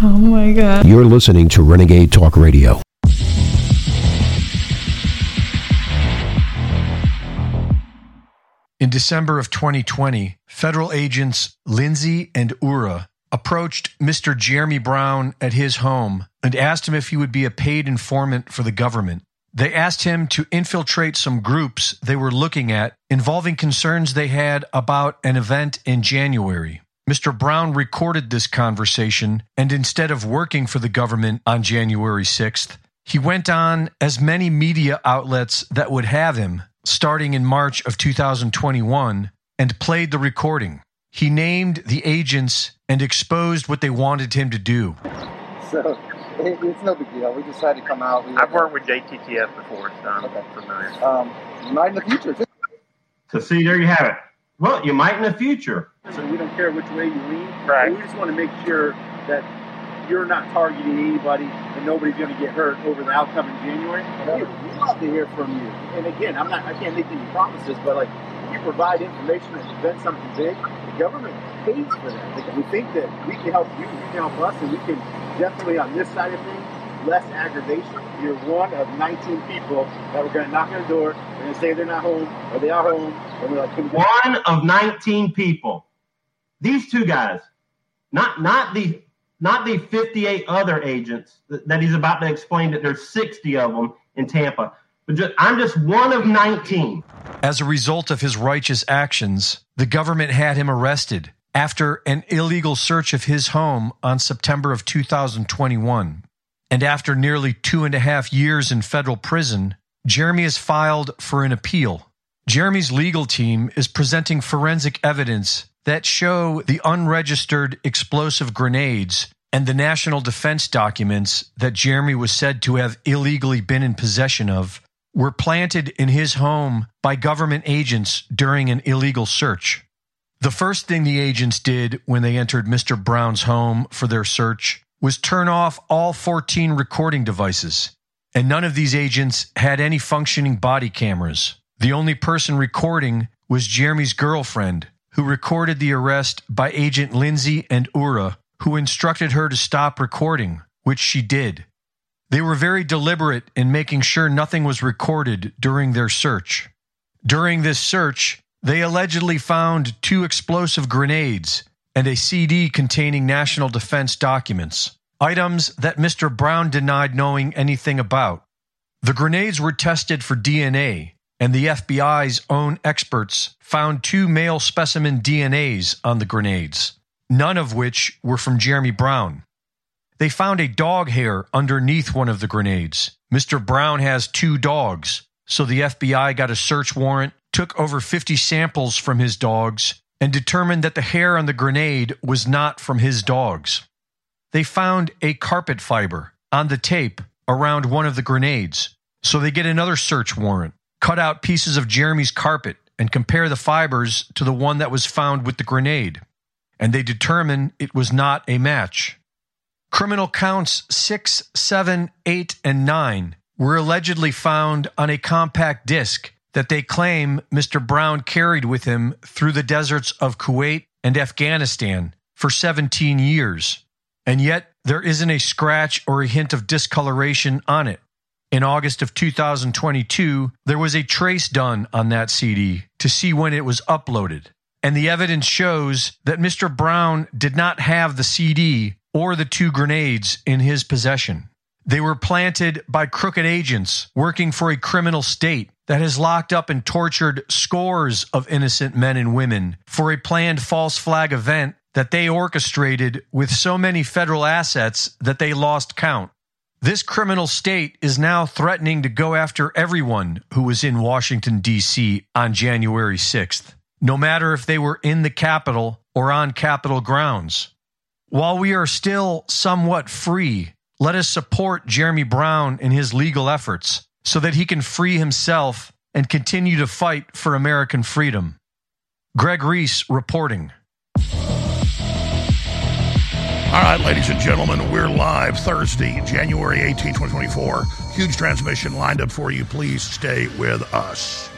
Oh my God. You're listening to Renegade Talk Radio. In December of 2020, federal agents Lindsay and Ura approached Mr. Jeremy Brown at his home and asked him if he would be a paid informant for the government. They asked him to infiltrate some groups they were looking at involving concerns they had about an event in January. Mr. Brown recorded this conversation, and instead of working for the government on January 6th, he went on as many media outlets that would have him starting in March of 2021 and played the recording. He named the agents and exposed what they wanted him to do. So it, it's no big deal. We decided to come out. We I've worked with JTTF before, so I'm Okay. familiar. Um, you might in the future too. So see, there you have it. Well, you might in the future. So we don't care which way you lean. Right. We just want to make sure that you're not targeting anybody and nobody's going to get hurt over the outcome in January. We would love to hear from you. And again, I'm not, I can't make any promises, but like you provide information and prevents something big, the government pays for that. Like, we think that we can help you, you can help us, and we can definitely on this side of things less aggravation. You're one of 19 people that we're going to knock on the door. To say they're not home or they are home, and we're like, can we get One of 19 people. These two guys, not not the not the 58 other agents that, he's about to explain that there's 60 of them in Tampa. But just, I'm just one of 19. As a result of his righteous actions, the government had him arrested after an illegal search of his home on September of 2021. And after nearly two and a half years in federal prison, Jeremy has filed for an appeal. Jeremy's legal team is presenting forensic evidence that show the unregistered explosive grenades and the national defense documents that Jeremy was said to have illegally been in possession of were planted in his home by government agents during an illegal search. The first thing the agents did when they entered Mr. Brown's home for their search was turn off all 14 recording devices. And none of these agents had any functioning body cameras. The only person recording was Jeremy's girlfriend, who recorded the arrest by Agent Lindsay and Ura, who instructed her to stop recording, which she did. They were very deliberate in making sure nothing was recorded during their search. During this search, they allegedly found two explosive grenades and a CD containing national defense documents, items that Mr. Brown denied knowing anything about. The grenades were tested for DNA, and the FBI's own experts found two male specimen DNAs on the grenades, none of which were from Jeremy Brown. They found a dog hair underneath one of the grenades. Mr. Brown has two dogs, so the FBI got a search warrant, took over 50 samples from his dogs, and determined that the hair on the grenade was not from his dogs. They found a carpet fiber on the tape around one of the grenades, so they get another search warrant, cut out pieces of Jeremy's carpet, and compare the fibers to the one that was found with the grenade. And they determine it was not a match. Criminal counts 6, 7, 8, and 9 were allegedly found on a compact disc that they claim Mr. Brown carried with him through the deserts of Kuwait and Afghanistan for 17 years. And yet, there isn't a scratch or a hint of discoloration on it. In August of 2022, there was a trace done on that CD to see when it was uploaded. And the evidence shows that Mr. Brown did not have the CD or the two grenades in his possession. They were planted by crooked agents working for a criminal state that has locked up and tortured scores of innocent men and women for a planned false flag event that they orchestrated with so many federal assets that they lost count. This criminal state is now threatening to go after everyone who was in Washington, D.C. on January 6th, no matter if they were in the Capitol or on Capitol grounds. While we are still somewhat free, let us support Jeremy Brown in his legal efforts so that he can free himself and continue to fight for American freedom. Greg Reese reporting. All right, ladies and gentlemen, we're live Thursday, January 18, 2024. Huge transmission lined up for you. Please stay with us.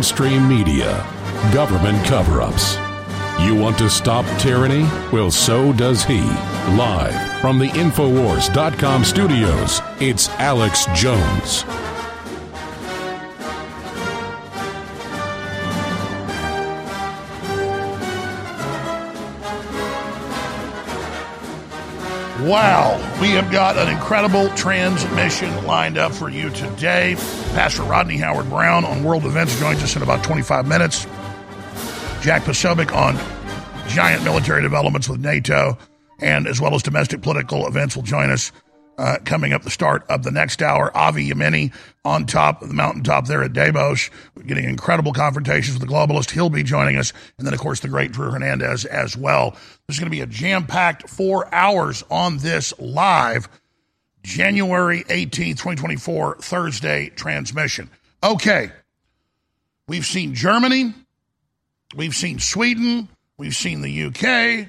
Mainstream media, government cover ups. You want to stop tyranny? Well, so does he. Live from the Infowars.com studios, it's Alex Jones. Wow, we have got an incredible transmission lined up for you today. Pastor Rodney Howard Browne on World Events joins us in about 25 minutes. Jack Posobiec on giant military developments with NATO and as well as domestic political events will join us uh, coming up the start of the next hour. Avi Yemini on top of the mountaintop there at Davos, getting incredible confrontations with the globalist. He'll be joining us. And then, of course, the great Drew Hernandez as well. There's going to be a jam packed four hours on this live January 18th, 2024, Thursday transmission. Okay. We've seen Germany. We've seen Sweden. We've seen the UK.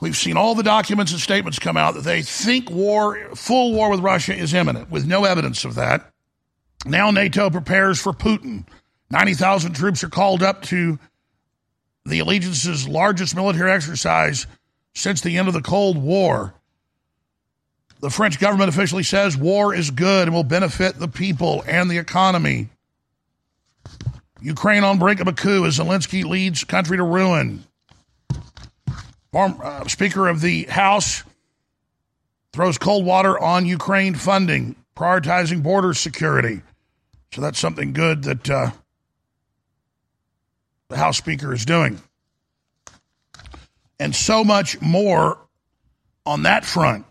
We've seen all the documents and statements come out that they think war, full war with Russia is imminent, with no evidence of that. Now NATO prepares for Putin. 90,000 troops are called up to the allegiance's largest military exercise since the end of the Cold War. The French government officially says war is good and will benefit the people and the economy. Ukraine on brink of a coup as Zelensky leads country to ruin. Uh, Speaker of the House throws cold water on Ukraine funding, prioritizing border security. So that's something good that uh, the House Speaker is doing. And so much more on that front.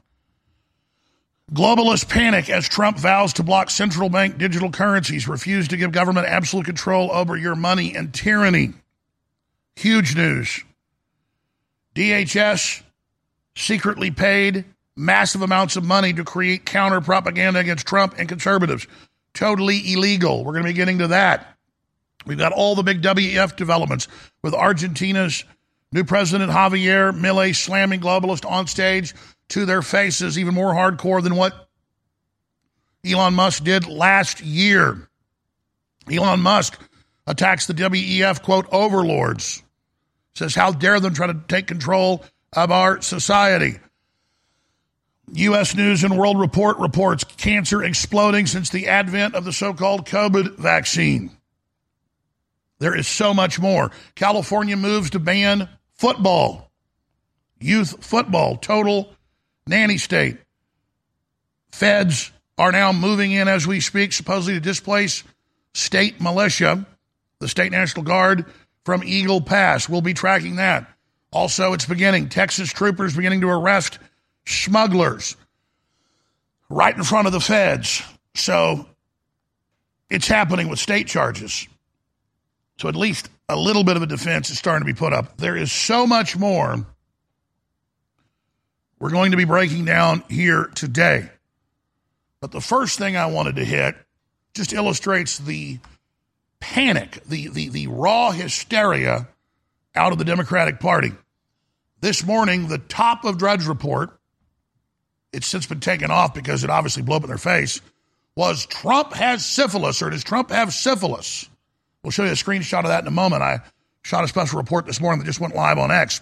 Globalist panic as Trump vows to block central bank digital currencies, refuse to give government absolute control over your money and tyranny. Huge news. DHS secretly paid massive amounts of money to create counter propaganda against Trump and conservatives. Totally illegal. We're going to be getting to that. We've got all the big WEF developments with Argentina's new president Javier Milei slamming globalists on stage to their faces, even more hardcore than what Elon Musk did last year. Elon Musk attacks the WEF, quote, overlords says, How dare them try to take control of our society? U.S. News and World Report reports cancer exploding since the advent of the so called COVID vaccine. There is so much more. California moves to ban football, youth football, total nanny state. Feds are now moving in as we speak, supposedly to displace state militia, the state National Guard, from Eagle Pass. We'll be tracking that. Also, it's beginning. Texas troopers beginning to arrest smugglers right in front of the feds. So it's happening with state charges. So at least a little bit of a defense is starting to be put up. There is so much more we're going to be breaking down here today. But the first thing I wanted to hit just illustrates the panic, the, the, the raw hysteria out of the Democratic Party. This morning, the top of Drudge Report, it's since been taken off because it obviously blew up in their face, was Trump has syphilis, or does Trump have syphilis? We'll show you a screenshot of that in a moment. I shot a special report this morning that just went live on X.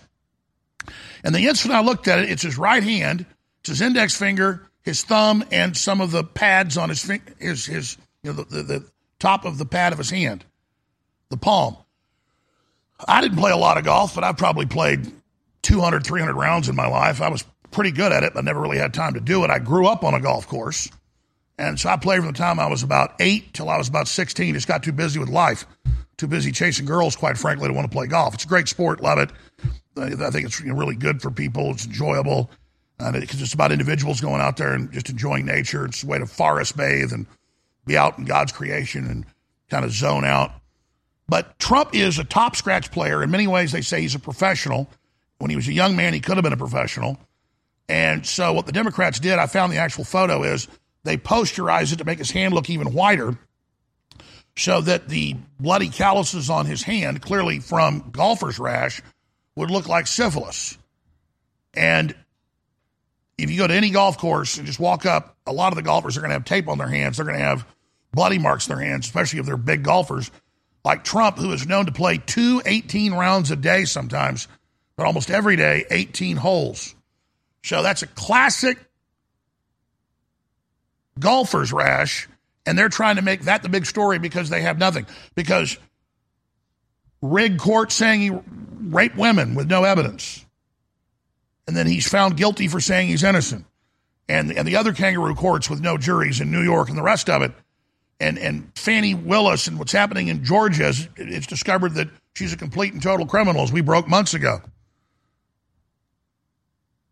And the instant I looked at it, it's his right hand, it's his index finger, his thumb, and some of the pads on his his his you know the, the, top of the pad of his hand, the palm. I didn't play a lot of golf, but I've probably played 200, 300 rounds in my life. I was pretty good at it, but never really had time to do it. I grew up on a golf course. And so I played from the time I was about eight till I was about 16. Just got too busy with life, too busy chasing girls, quite frankly, to want to play golf. It's a great sport, love it. Uh, I think it's really good for people. It's enjoyable. And it's just about individuals going out there and just enjoying nature. It's a way to forest bathe and be out in God's creation and kind of zone out. But Trump is a top scratch player. In many ways, they say he's a professional. When he was a young man, he could have been a professional. And so, what the Democrats did, I found the actual photo, is they posterized it to make his hand look even whiter so that the bloody calluses on his hand, clearly from golfer's rash, would look like syphilis. And if you go to any golf course and just walk up, a lot of the golfers are going to have tape on their hands. They're going to have bloody marks in their hands, especially if they're big golfers, like Trump, who is known to play two 18 rounds a day sometimes, but almost every day, 18 holes. So that's a classic golfer's rash, and they're trying to make that the big story because they have nothing. Because rig court saying he raped women with no evidence. And then he's found guilty for saying he's innocent. And, and the other kangaroo courts with no juries in New York and the rest of it. And, and Fani Willis and what's happening in Georgia, it's discovered that she's a complete and total criminal, as we broke months ago.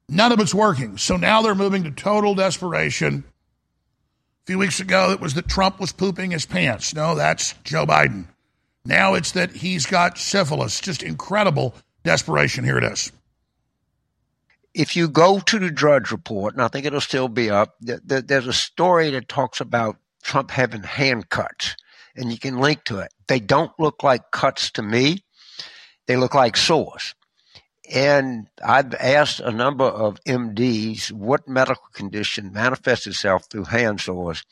None of it's working. So now they're moving to total desperation. A few weeks ago, it was that Trump was pooping his pants. No, that's Joe Biden. Now it's that he's got syphilis. Just incredible desperation. Here it is. If you go to the Drudge Report, and I think it'll still be up, there's a story that talks about Trump having hand cuts, and you can link to it. They don't look like cuts to me, they look like sores. And I've asked a number of MDs what medical condition manifests itself through hand sores,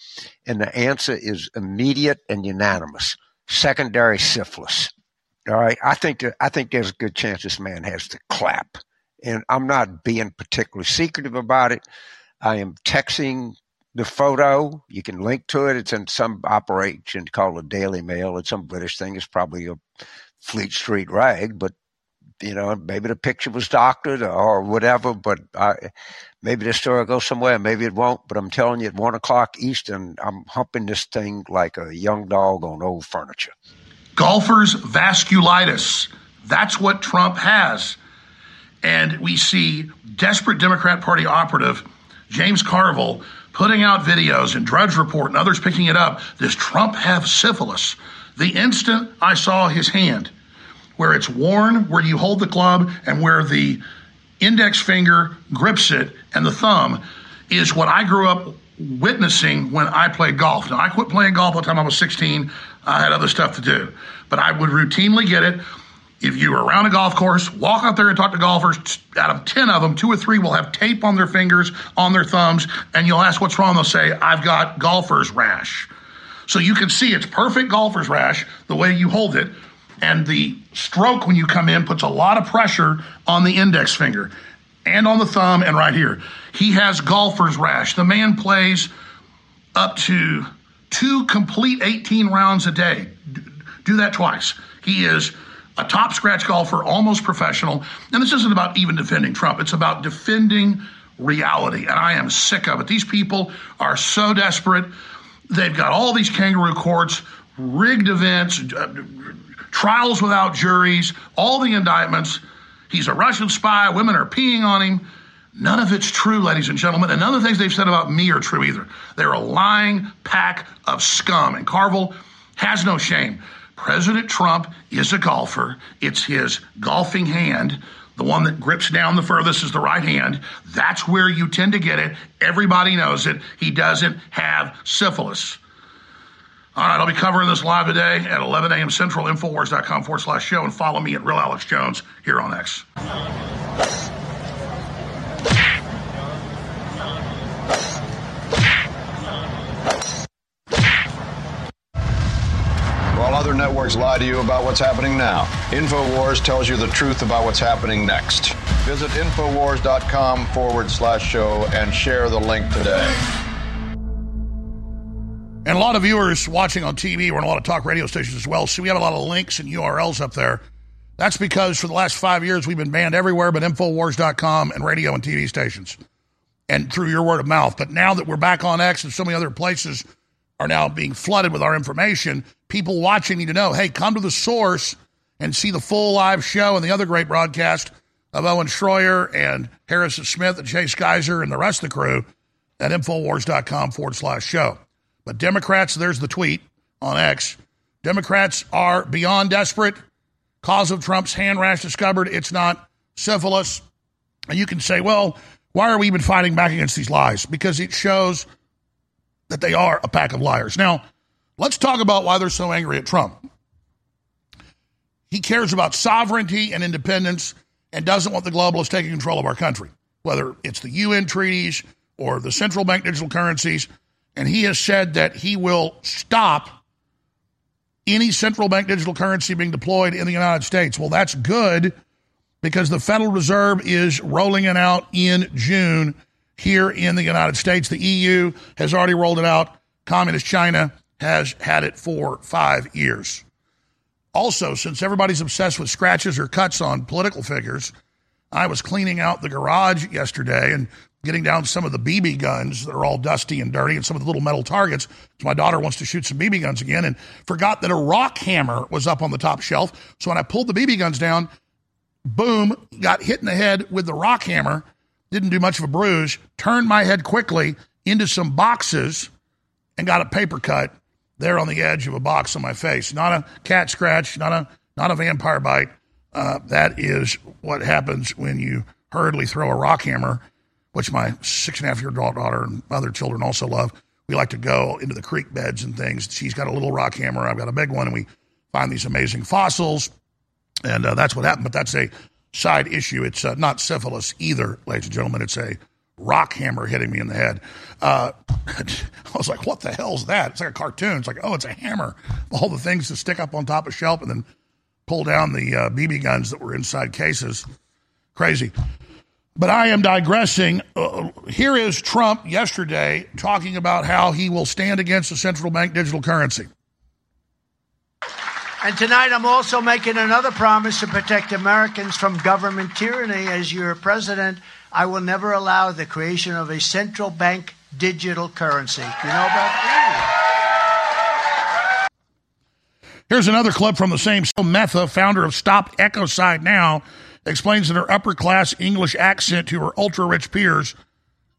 and the answer is immediate and unanimous secondary syphilis. All right, I think that, I think there's a good chance this man has the clap, and I'm not being particularly secretive about it. I am texting the photo. You can link to it. It's in some operation called a Daily Mail. It's some British thing. It's probably a Fleet Street rag, but you know, maybe the picture was doctored or whatever, but I, maybe the story will go somewhere, maybe it won't. But I'm telling you, at one o'clock Eastern, I'm humping this thing like a young dog on old furniture. Golfers' vasculitis. That's what Trump has. And we see desperate Democrat Party operative James Carville putting out videos and Drudge Report and others picking it up. Does Trump have syphilis? The instant I saw his hand, where it's worn, where you hold the club, and where the index finger grips it and the thumb is what I grew up witnessing when I played golf. Now, I quit playing golf by the time I was 16. I had other stuff to do, but I would routinely get it. If you are around a golf course, walk out there and talk to golfers. Out of 10 of them, two or three will have tape on their fingers, on their thumbs, and you'll ask what's wrong. They'll say, I've got golfer's rash. So you can see it's perfect golfer's rash the way you hold it and the stroke when you come in puts a lot of pressure on the index finger and on the thumb and right here. He has golfer's rash. The man plays up to two complete 18 rounds a day. Do that twice. He is a top scratch golfer, almost professional. And this isn't about even defending Trump, it's about defending reality. And I am sick of it. These people are so desperate. They've got all these kangaroo courts, rigged events, uh, trials without juries, all the indictments. He's a Russian spy. Women are peeing on him. None of it's true, ladies and gentlemen. And none of the things they've said about me are true either. They're a lying pack of scum. And Carville has no shame. President Trump is a golfer. It's his golfing hand. The one that grips down the furthest is the right hand. That's where you tend to get it. Everybody knows it. He doesn't have syphilis. All right, I'll be covering this live today at 11 a.m. Central, Infowars.com forward slash show, and follow me at Real Alex Jones here on X. While lie to you about what's happening now, InfoWars tells you the truth about what's happening next. Visit Infowars.com forward slash show and share the link today. And a lot of viewers watching on TV, we're on a lot of talk radio stations as well, so we have a lot of links and URLs up there. That's because for the last five years, we've been banned everywhere but Infowars.com and radio and TV stations and through your word of mouth. But now that we're back on X and so many other places are now being flooded with our information, people watching need to know hey, come to the source and see the full live show and the other great broadcast of Owen Schroyer and Harrison Smith and Chase Geiser and the rest of the crew at Infowars.com forward slash show. But Democrats, there's the tweet on X. Democrats are beyond desperate. Cause of Trump's hand rash discovered. It's not syphilis. And you can say, well, why are we even fighting back against these lies? Because it shows that they are a pack of liars. Now, let's talk about why they're so angry at Trump. He cares about sovereignty and independence and doesn't want the globalists taking control of our country, whether it's the UN treaties or the central bank digital currencies. and he has said that he will stop any central bank digital currency being deployed in the United States. Well, that's good because the Federal Reserve is rolling it out in June here in the United States. The EU has already rolled it out. Communist China has had it for five years. Also, since everybody's obsessed with scratches or cuts on political figures, I was cleaning out the garage yesterday and getting down some of the BB guns that are all dusty and dirty and some of the little metal targets. So my daughter wants to shoot some BB guns again and forgot that a rock hammer was up on the top shelf. So when I pulled the BB guns down, boom, got hit in the head with the rock hammer. Didn't do much of a bruise. Turned my head quickly into some boxes and got a paper cut there on the edge of a box on my face. Not a cat scratch, not a not a vampire bite. Uh, that is what happens when you hurriedly throw a rock hammer which my six and a half year old daughter and other children also love. We like to go into the creek beds and things. She's got a little rock hammer. I've got a big one, and we find these amazing fossils. And uh, that's what happened. But that's a side issue. It's uh, not syphilis either, ladies and gentlemen. It's a rock hammer hitting me in the head. Uh, I was like, what the hell's that? It's like a cartoon. It's like, oh, it's a hammer. All the things to stick up on top of shelf and then pull down the BB uh, guns that were inside cases. Crazy. But I am digressing. Uh, here is Trump yesterday talking about how he will stand against the central bank digital currency. And tonight I'm also making another promise to protect Americans from government tyranny. As your president, I will never allow the creation of a central bank digital currency. You know about that? Here's another clip from the same Mehta, founder of Stop Ecocide Now, explains in her upper class English accent to her ultra rich peers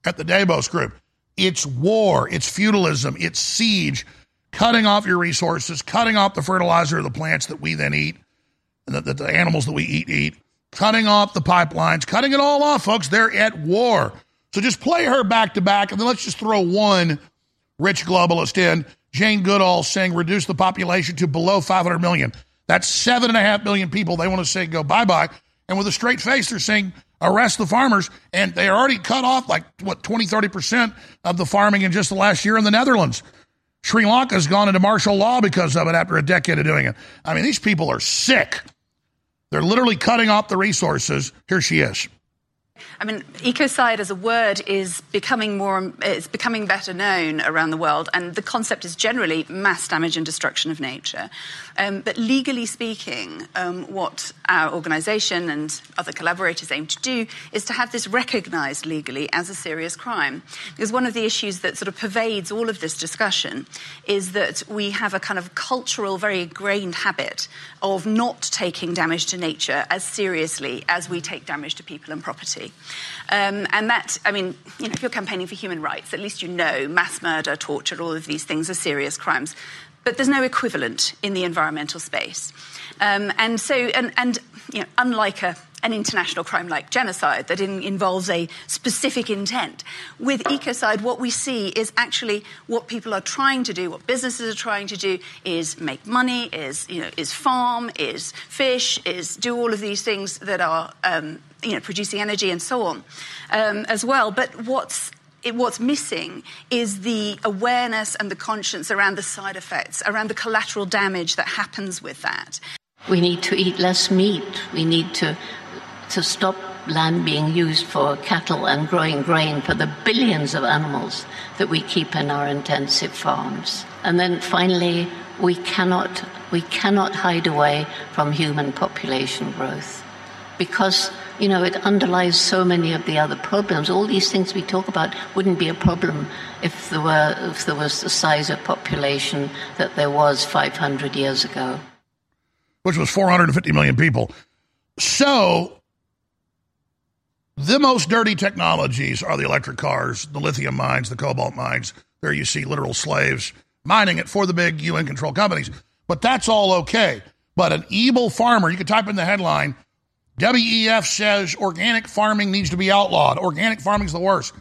at the Davos group. It's war, it's feudalism, it's siege, cutting off your resources, cutting off the fertilizer of the plants that we then eat, and that the animals that we eat eat, cutting off the pipelines, cutting it all off, folks. They're at war. So just play her back to back, and then let's just throw one rich globalist in. Jane Goodall saying reduce the population to below 500 million. That's seven and a half million people they want to say go bye bye. And with a straight face, they're saying arrest the farmers. And they already cut off like, what, 20, 30% of the farming in just the last year in the Netherlands. Sri Lanka has gone into martial law because of it after a decade of doing it. I mean, these people are sick. They're literally cutting off the resources. Here she is. I mean, ecocide as a word is becoming more, it's becoming better known around the world, and the concept is generally mass damage and destruction of nature. Um, but legally speaking, um, what our organisation and other collaborators aim to do is to have this recognised legally as a serious crime. Because one of the issues that sort of pervades all of this discussion is that we have a kind of cultural, very ingrained habit of not taking damage to nature as seriously as we take damage to people and property. Um, and that, I mean, you know, if you're campaigning for human rights, at least you know mass murder, torture, all of these things are serious crimes but there's no equivalent in the environmental space. Um, and so, and, and you know, unlike a, an international crime like genocide that in, involves a specific intent, with ecocide, what we see is actually what people are trying to do, what businesses are trying to do, is make money, is you know, is farm, is fish, is do all of these things that are um, you know, producing energy and so on um, as well. But what's it, what's missing is the awareness and the conscience around the side effects, around the collateral damage that happens with that. We need to eat less meat. We need to, to stop land being used for cattle and growing grain for the billions of animals that we keep in our intensive farms. And then finally, we cannot, we cannot hide away from human population growth because you know, it underlies so many of the other problems. All these things we talk about wouldn't be a problem if there were if there was the size of population that there was 500 years ago, which was 450 million people. So, the most dirty technologies are the electric cars, the lithium mines, the cobalt mines. There you see literal slaves mining it for the big UN controlled companies. But that's all okay. But an evil farmer, you could type in the headline WEF says organic farming needs to be outlawed. Organic farming is the worst.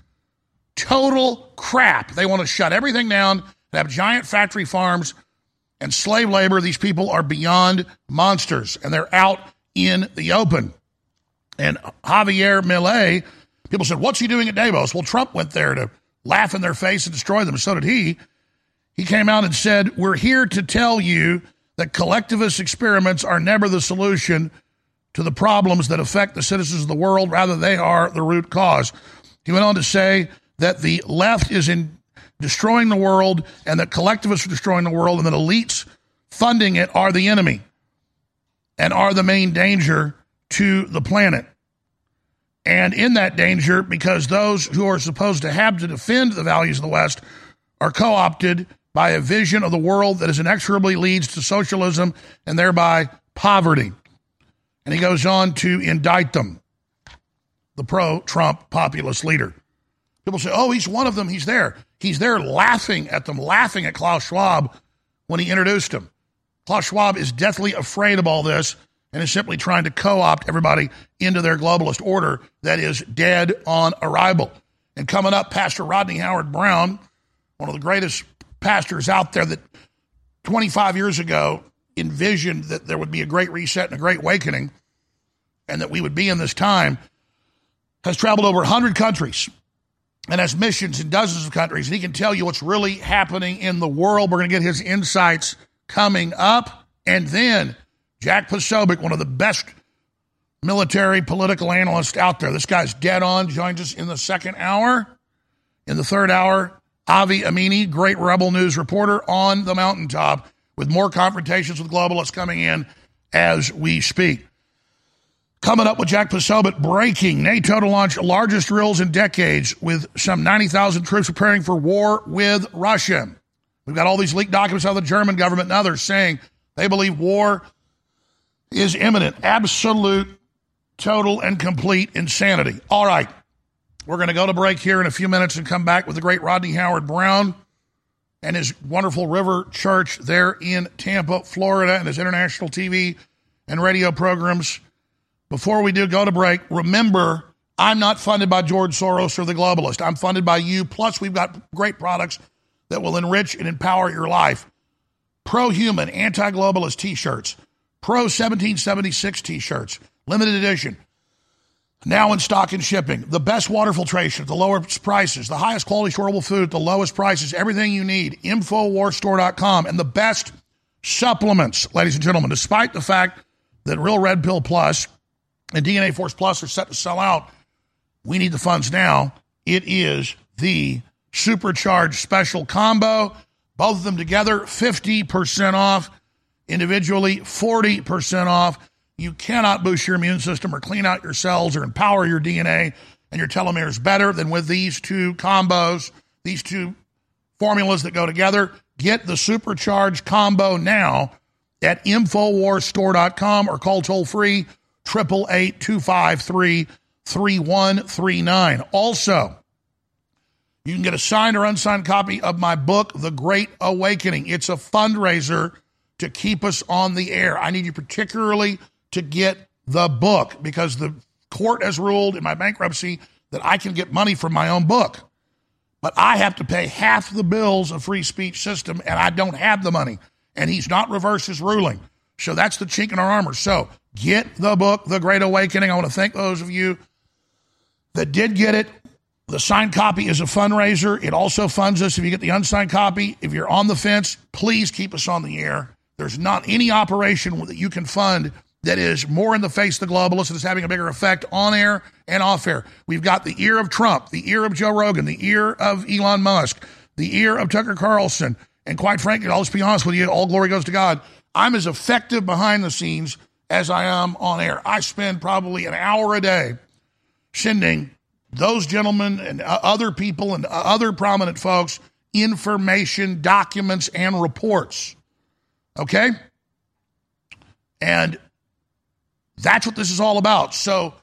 Total crap. They want to shut everything down, have giant factory farms and slave labor. These people are beyond monsters and they're out in the open. And Javier Milei, people said, What's he doing at Davos? Well, Trump went there to laugh in their face and destroy them. So did he. He came out and said, We're here to tell you that collectivist experiments are never the solution to the problems that affect the citizens of the world. Rather, they are the root cause. He went on to say that the left is in destroying the world and that collectivists are destroying the world and that elites funding it are the enemy and are the main danger to the planet. And in that danger, because those who are supposed to have to defend the values of the West are co opted by a vision of the world that is inexorably leads to socialism and thereby poverty. And he goes on to indict them, the pro Trump populist leader. People say, oh, he's one of them. He's there. He's there laughing at them, laughing at Klaus Schwab when he introduced him. Klaus Schwab is deathly afraid of all this and is simply trying to co opt everybody into their globalist order that is dead on arrival. And coming up, Pastor Rodney Howard Browne, one of the greatest pastors out there that 25 years ago envisioned that there would be a great reset and a great awakening and that we would be in this time, has traveled over 100 countries and has missions in dozens of countries. And he can tell you what's really happening in the world. We're going to get his insights coming up. And then Jack Posobiec, one of the best military political analysts out there. This guy's dead on, joins us in the second hour. In the third hour, Avi Yemini, great Rebel News reporter on the mountaintop with more confrontations with globalists coming in as we speak. Coming up with Jack Posobiec, breaking NATO to launch largest drills in decades with some 90,000 troops preparing for war with Russia. We've got all these leaked documents out of the German government and others saying they believe war is imminent. Absolute, total, and complete insanity. All right. We're going to go to break here in a few minutes and come back with the great Rodney Howard Browne and his wonderful River Church there in Tampa, Florida, and his international TV and radio programs. Before we do go to break, remember, I'm not funded by George Soros or the globalist. I'm funded by you. Plus, we've got great products that will enrich and empower your life. Pro human, anti globalist t shirts, pro 1776 t shirts, limited edition now in stock and shipping. The best water filtration the lowest prices, the highest quality storable food the lowest prices, everything you need. Infowarstore.com. And the best supplements, ladies and gentlemen, despite the fact that Real Red Pill Plus and DNA Force Plus are set to sell out, we need the funds now. It is the supercharged special combo. Both of them together, 50% off. Individually, 40% off. You cannot boost your immune system or clean out your cells or empower your DNA and your telomeres better than with these two combos, these two formulas that go together. Get the supercharged combo now at InfoWarsStore.com or call toll free 888 253 3139. Also, you can get a signed or unsigned copy of my book, The Great Awakening. It's a fundraiser to keep us on the air. I need you particularly to get the book because the court has ruled in my bankruptcy that I can get money from my own book. But I have to pay half the bills of free speech system and I don't have the money. And he's not reversed his ruling. So that's the chink in our armor. So get the book, The Great Awakening. I want to thank those of you that did get it. The signed copy is a fundraiser. It also funds us if you get the unsigned copy. If you're on the fence, please keep us on the air. There's not any operation that you can fund that is more in the face of the globalists and is having a bigger effect on air and off air. We've got the ear of Trump, the ear of Joe Rogan, the ear of Elon Musk, the ear of Tucker Carlson. And quite frankly, I'll just be honest with you, all glory goes to God. I'm as effective behind the scenes as I am on air. I spend probably an hour a day sending those gentlemen and uh, other people and uh, other prominent folks information, documents, and reports. Okay? And that's what this is all about. So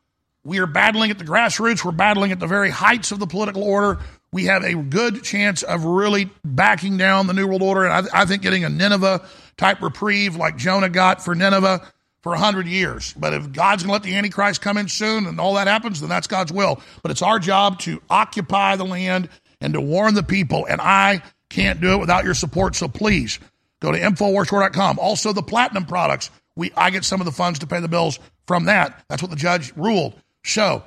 we are battling at the grassroots. We're battling at the very heights of the political order. We have a good chance of really backing down the New World Order. And I, I think getting a Nineveh type reprieve like Jonah got for Nineveh for 100 years. But if God's going to let the Antichrist come in soon and all that happens, then that's God's will. But it's our job to occupy the land and to warn the people. And I can't do it without your support. So please go to InfoWarsStore.com. Also, the platinum products we I get some of the funds to pay the bills from that. That's what the judge ruled. So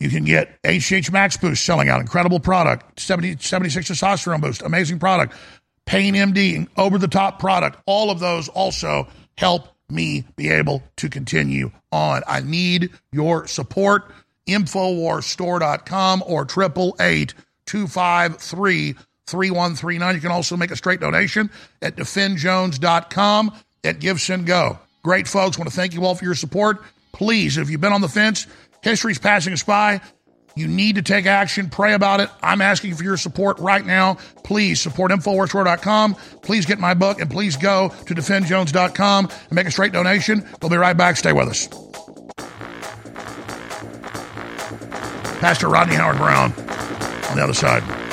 You can get HH Max Boost selling out. Incredible product. 70, 76 testosterone boost. Amazing product. Pain MD, over the top product. All of those also help me be able to continue on. I need your support. Infowarsstore.com or 888 253 3139. You can also make a straight donation at defendjones.com at GiveSendGo. Great folks. Want to thank you all for your support. Please, if you've been on the fence, history's passing us by. You need to take action. Pray about it. I'm asking for your support right now. Please support InfoWarsStore.com. Please get my book and please go to DefendJones.com and make a straight donation. We'll be right back. Stay with us. Pastor Rodney Howard Browne on the other side.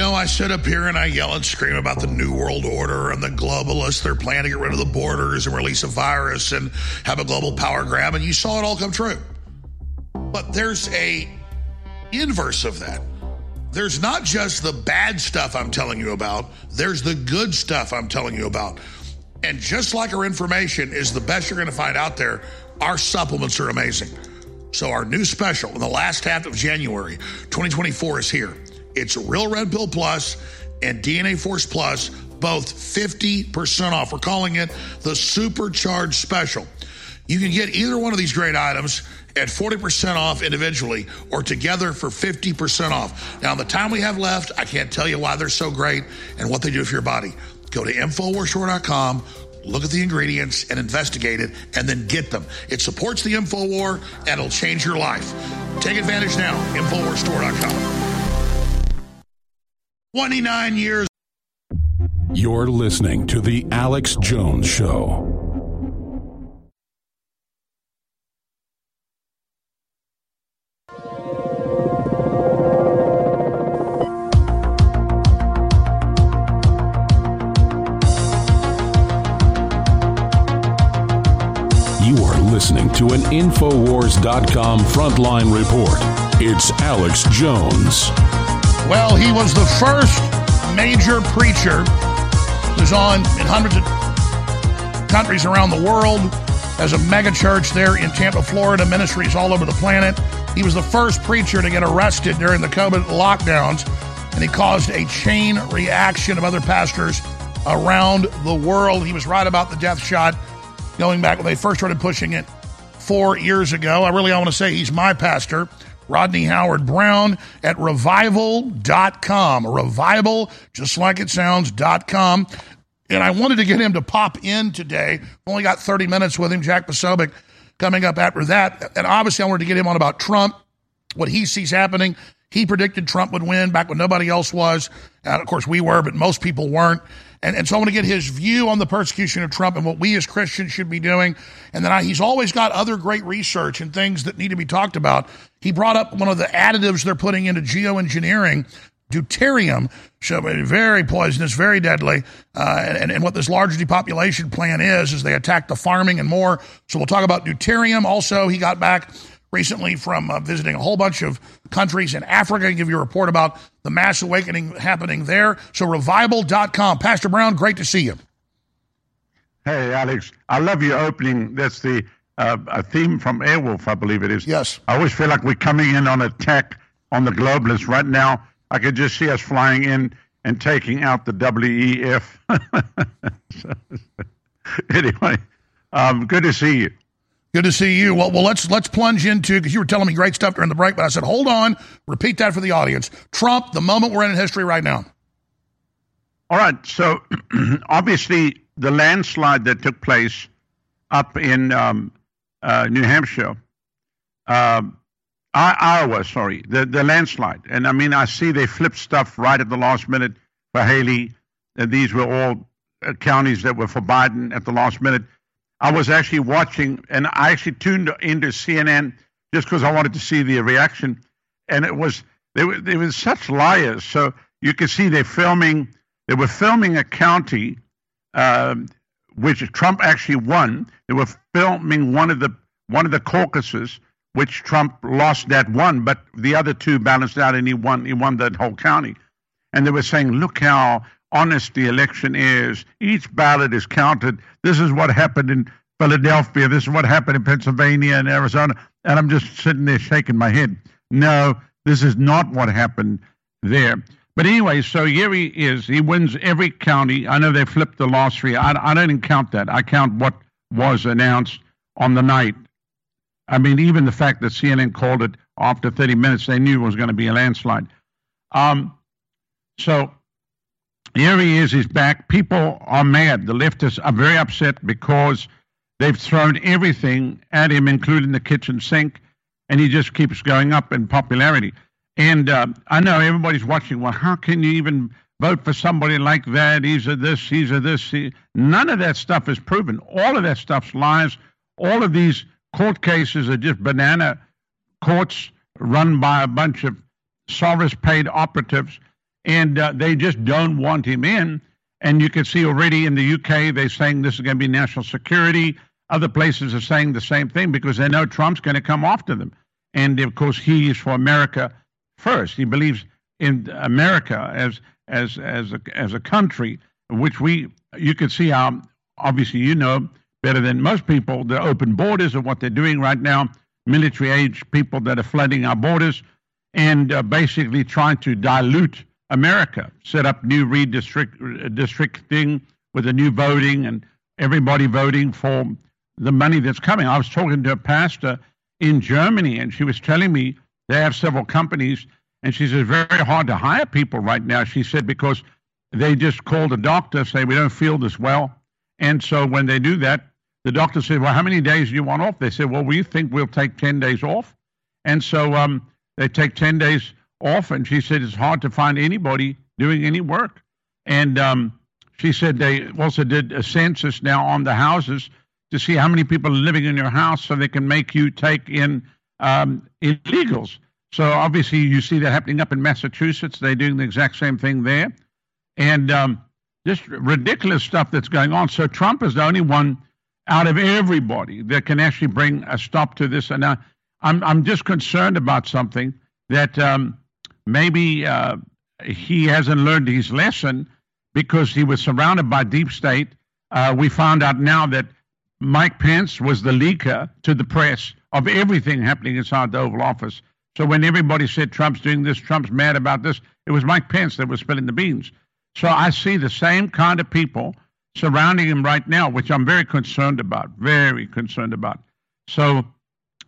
Know, I sit up here and I yell and scream about the New World Order and the globalists. They're planning to get rid of the borders and release a virus and have a global power grab, and you saw it all come true. But there's a inverse of that. There's not just the bad stuff I'm telling you about, there's the good stuff I'm telling you about. And just like our information is the best you're going to find out there, our supplements are amazing. So, our new special in the last half of January 2024 is here. It's Real Red Pill Plus and DNA Force Plus, both 50% off. We're calling it the Supercharged Special. You can get either one of these great items at 40% off individually or together for 50% off. Now, the time we have left, I can't tell you why they're so great and what they do for your body. Go to InfoWarsStore.com, look at the ingredients and investigate it, and then get them. It supports the InfoWar and it'll change your life. Take advantage now, InfoWarsStore.com. 29 years. You're listening to The Alex Jones Show. You are listening to an Infowars.com frontline report. It's Alex Jones. Well, he was the first major preacher who's on in hundreds of countries around the world as a mega church there in Tampa, Florida, ministries all over the planet. He was the first preacher to get arrested during the COVID lockdowns, and he caused a chain reaction of other pastors around the world. He was right about the death shot going back when they first started pushing it four years ago. I really I want to say he's my pastor. Rodney Howard Browne at revival.com. Revival, just like it sounds, .com. And I wanted to get him to pop in today. Only got 30 minutes with him. Jack Posobiec coming up after that. And obviously, I wanted to get him on about Trump, what he sees happening. He predicted Trump would win back when nobody else was. And of course, we were, but most people weren't. And, and so I want to get his view on the persecution of Trump and what we as Christians should be doing. And then I, he's always got other great research and things that need to be talked about. He brought up one of the additives they're putting into geoengineering, deuterium, so very poisonous, very deadly. Uh, and, and what this large depopulation plan is, is they attack the farming and more. So we'll talk about deuterium. Also, he got back recently from uh, visiting a whole bunch of countries in Africa. I give you a report about the mass awakening happening there. So revival.com. Pastor Browne, great to see you. Hey, Alex, I love your opening. That's the uh, a theme from Airwolf, I believe it is. Yes. I always feel like we're coming in on attack on the globalists. Right now, I could just see us flying in and taking out the WEF. anyway, um, good to see you. Good to see you. Well, well, let's let's plunge into because you were telling me great stuff during the break, but I said hold on, repeat that for the audience. Trump, the moment we're in in history right now. All right. So obviously, the landslide that took place up in um, uh, New Hampshire, uh, Iowa, sorry, the the landslide, and I mean, I see they flipped stuff right at the last minute for Haley, and these were all uh, counties that were for Biden at the last minute. I was actually watching, and I actually tuned into CNN just because I wanted to see the reaction, and it was they were they were such liars. So you could see they're filming. They were filming a county, um, which Trump actually won. They were filming one of the one of the caucuses, which Trump lost that one, but the other two balanced out, and he won. He won that whole county. And they were saying, "Look how honest the election is. Each ballot is counted. This is what happened in Philadelphia. This is what happened in Pennsylvania and Arizona. And I'm just sitting there shaking my head. No, this is not what happened there. But anyway, so here he is. He wins every county. I know they flipped the last three. I, I don't count that. I count what was announced on the night. I mean, even the fact that CNN called it after 30 minutes, they knew it was going to be a landslide. Um, so here he is. He's back. People are mad. The leftists are very upset because they've thrown everything at him, including the kitchen sink, and he just keeps going up in popularity. And uh, I know everybody's watching. Well, how can you even vote for somebody like that? He's a this, he's a this. He... None of that stuff is proven. All of that stuff's lies. All of these court cases are just banana courts run by a bunch of Soros paid operatives, and uh, they just don't want him in. And you can see already in the UK, they're saying this is going to be national security. Other places are saying the same thing because they know Trump's going to come after them. And of course, he is for America first. He believes in America as as as a, as a country, which we you can see how obviously you know better than most people the open borders of what they're doing right now. Military age people that are flooding our borders and uh, basically trying to dilute America, set up new redistricting with a new voting and everybody voting for the money that's coming. I was talking to a pastor in Germany, and she was telling me they have several companies, and she says very hard to hire people right now. She said because they just call the doctor, say we don't feel this well, and so when they do that, the doctor said, "Well, how many days do you want off?" They said, "Well, we think we'll take ten days off," and so um, they take ten days off, and she said it's hard to find anybody doing any work, and um, she said they also did a census now on the houses to see how many people are living in your house so they can make you take in um, illegals. So obviously, you see that happening up in Massachusetts. They're doing the exact same thing there. And um, just ridiculous stuff that's going on. So Trump is the only one out of everybody that can actually bring a stop to this. And uh, I'm, I'm just concerned about something that um, maybe uh, he hasn't learned his lesson because he was surrounded by deep state. Uh, we found out now that Mike Pence was the leaker to the press of everything happening inside the Oval Office. So when everybody said Trump's doing this, Trump's mad about this, it was Mike Pence that was spilling the beans. So I see the same kind of people surrounding him right now, which I'm very concerned about, very concerned about. So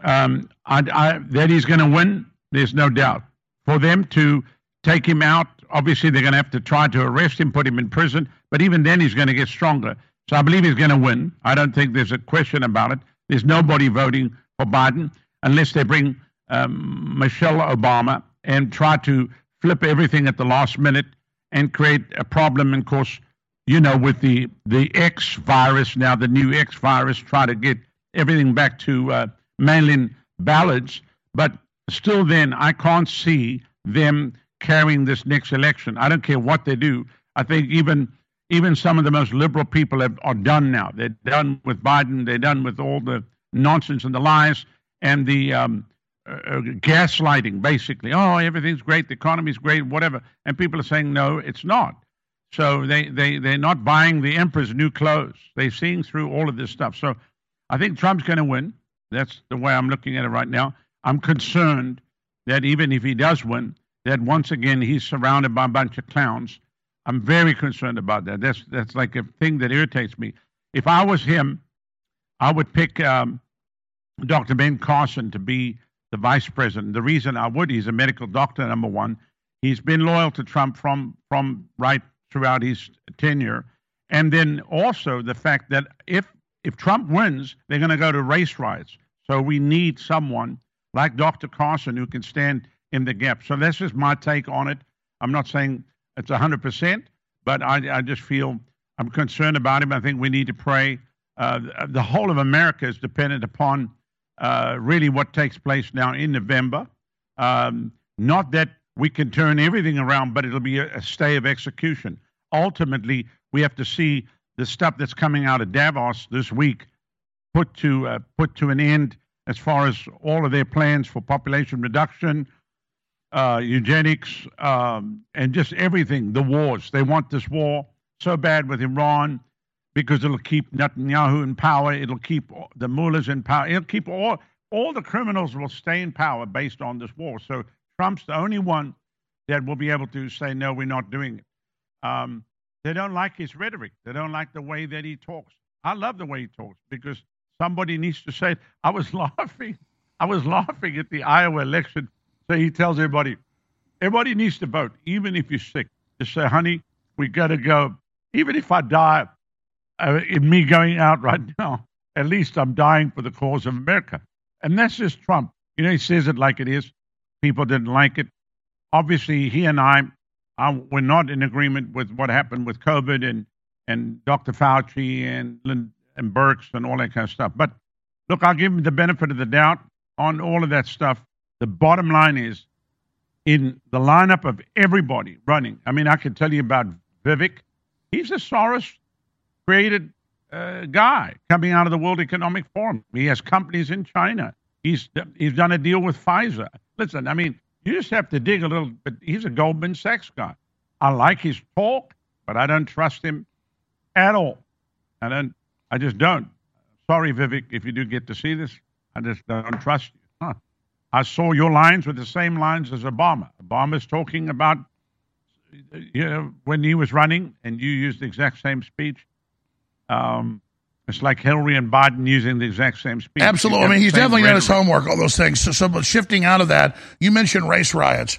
um, I, I, that he's going to win, there's no doubt. For them to take him out, obviously they're going to have to try to arrest him, put him in prison, but even then he's going to get stronger. So I believe he's going to win. I don't think there's a question about it. There's nobody voting for Biden unless they bring um, Michelle Obama and try to flip everything at the last minute and create a problem. And of course, you know, with the the X virus now, the new X virus, try to get everything back to uh, mail-in ballots. But still, then I can't see them carrying this next election. I don't care what they do. I think even even some of the most liberal people have, are done now. They're done with Biden. They're done with all the nonsense and the lies and the um, uh, uh, gaslighting, basically. Oh, everything's great. The economy's great, whatever. And people are saying, no, it's not. So they, they, they're not buying the emperor's new clothes. They're seeing through all of this stuff. So I think Trump's going to win. That's the way I'm looking at it right now. I'm concerned that even if he does win, that once again he's surrounded by a bunch of clowns I'm very concerned about that. That's that's like a thing that irritates me. If I was him, I would pick um, Dr. Ben Carson to be the vice president. The reason I would, he's a medical doctor, number one. He's been loyal to Trump from from right throughout his tenure, and then also the fact that if if Trump wins, they're going to go to race riots. So we need someone like Dr. Carson who can stand in the gap. So that's just my take on it. I'm not saying it's 100%, but I, I just feel I'm concerned about him. I think we need to pray. Uh, the whole of America is dependent upon uh, really what takes place now in November. Um, not that we can turn everything around, but it'll be a, a stay of execution. Ultimately, we have to see the stuff that's coming out of Davos this week put to uh, put to an end as far as all of their plans for population reduction, uh, eugenics, um, and just everything, the wars. They want this war so bad with Iran. because it'll keep Netanyahu in power. It'll keep the mullahs in power. It'll keep all all the criminals will stay in power based on this war. So Trump's the only one that will be able to say no, we're not doing it. Um, they don't like his rhetoric. They don't like the way that he talks. I love the way he talks because somebody needs to say it. I was laughing. I was laughing at the Iowa election. So he tells everybody, everybody needs to vote, even if you're sick. Just say, honey, we got to go. Even if I die, uh, in me going out right now, at least I'm dying for the cause of America. And that's just Trump. You know, he says it like it is. People didn't like it. Obviously, he and I, I were not in agreement with what happened with COVID and, and Dr. Fauci and, and Birx and all that kind of stuff. But look, I'll give him the benefit of the doubt on all of that stuff. The bottom line is in the lineup of everybody running. I mean, I can tell you about Vivek. He's a Soros created uh, guy coming out of the World Economic Forum. He has companies in China. He's he's done a deal with Pfizer. Listen, I mean, you just have to dig a little bit. He's a Goldman Sachs guy. I like his talk, but I don't trust him at all. I don't. I just don't. Sorry, Vivek, if you do get to see this, I just don't trust you. Huh. I saw your lines with the same lines as Obama. Obama's talking about, you know, when he was running, and you used the exact same speech. Um, it's like Hillary and Biden using the exact same speech. Absolutely. I mean, he's definitely done his homework, all those things. So, so, but shifting out of that, you mentioned race riots.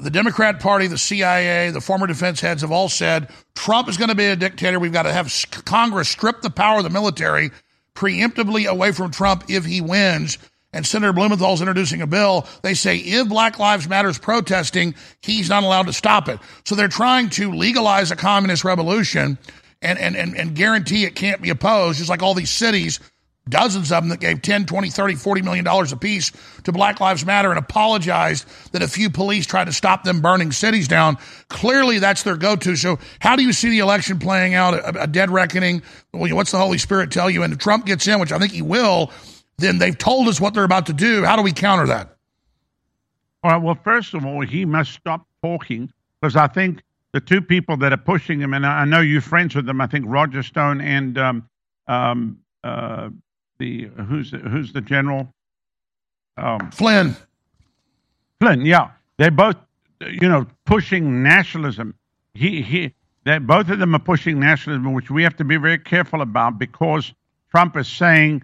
The Democrat Party, the CIA, the former defense heads have all said Trump is going to be a dictator. We've got to have Congress strip the power of the military preemptively away from Trump if he wins. And Senator Blumenthal's introducing a bill. They say if Black Lives Matter is protesting, he's not allowed to stop it. So they're trying to legalize a communist revolution and, and, and, and guarantee it can't be opposed, just like all these cities, dozens of them that gave 10, 20, 30, 40 million dollars apiece to Black Lives Matter and apologized that a few police tried to stop them burning cities down. Clearly, that's their go to. So, how do you see the election playing out? A, a dead reckoning? What's the Holy Spirit tell you? And if Trump gets in, which I think he will, then they've told us what they're about to do. How do we counter that? All right. Well, first of all, he must stop talking because I think the two people that are pushing him, and I know you're friends with them. I think Roger Stone and um, um, uh, the who's the, who's the general? Um, Flynn. Flynn, yeah, they're both you know pushing nationalism. He he, that both of them are pushing nationalism, which we have to be very careful about because Trump is saying.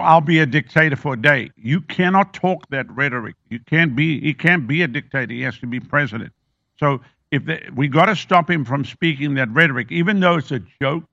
I'll be a dictator for a day. You cannot talk that rhetoric. You can't be. He can't be a dictator. He has to be president. So if they, we got to stop him from speaking that rhetoric, even though it's a joke.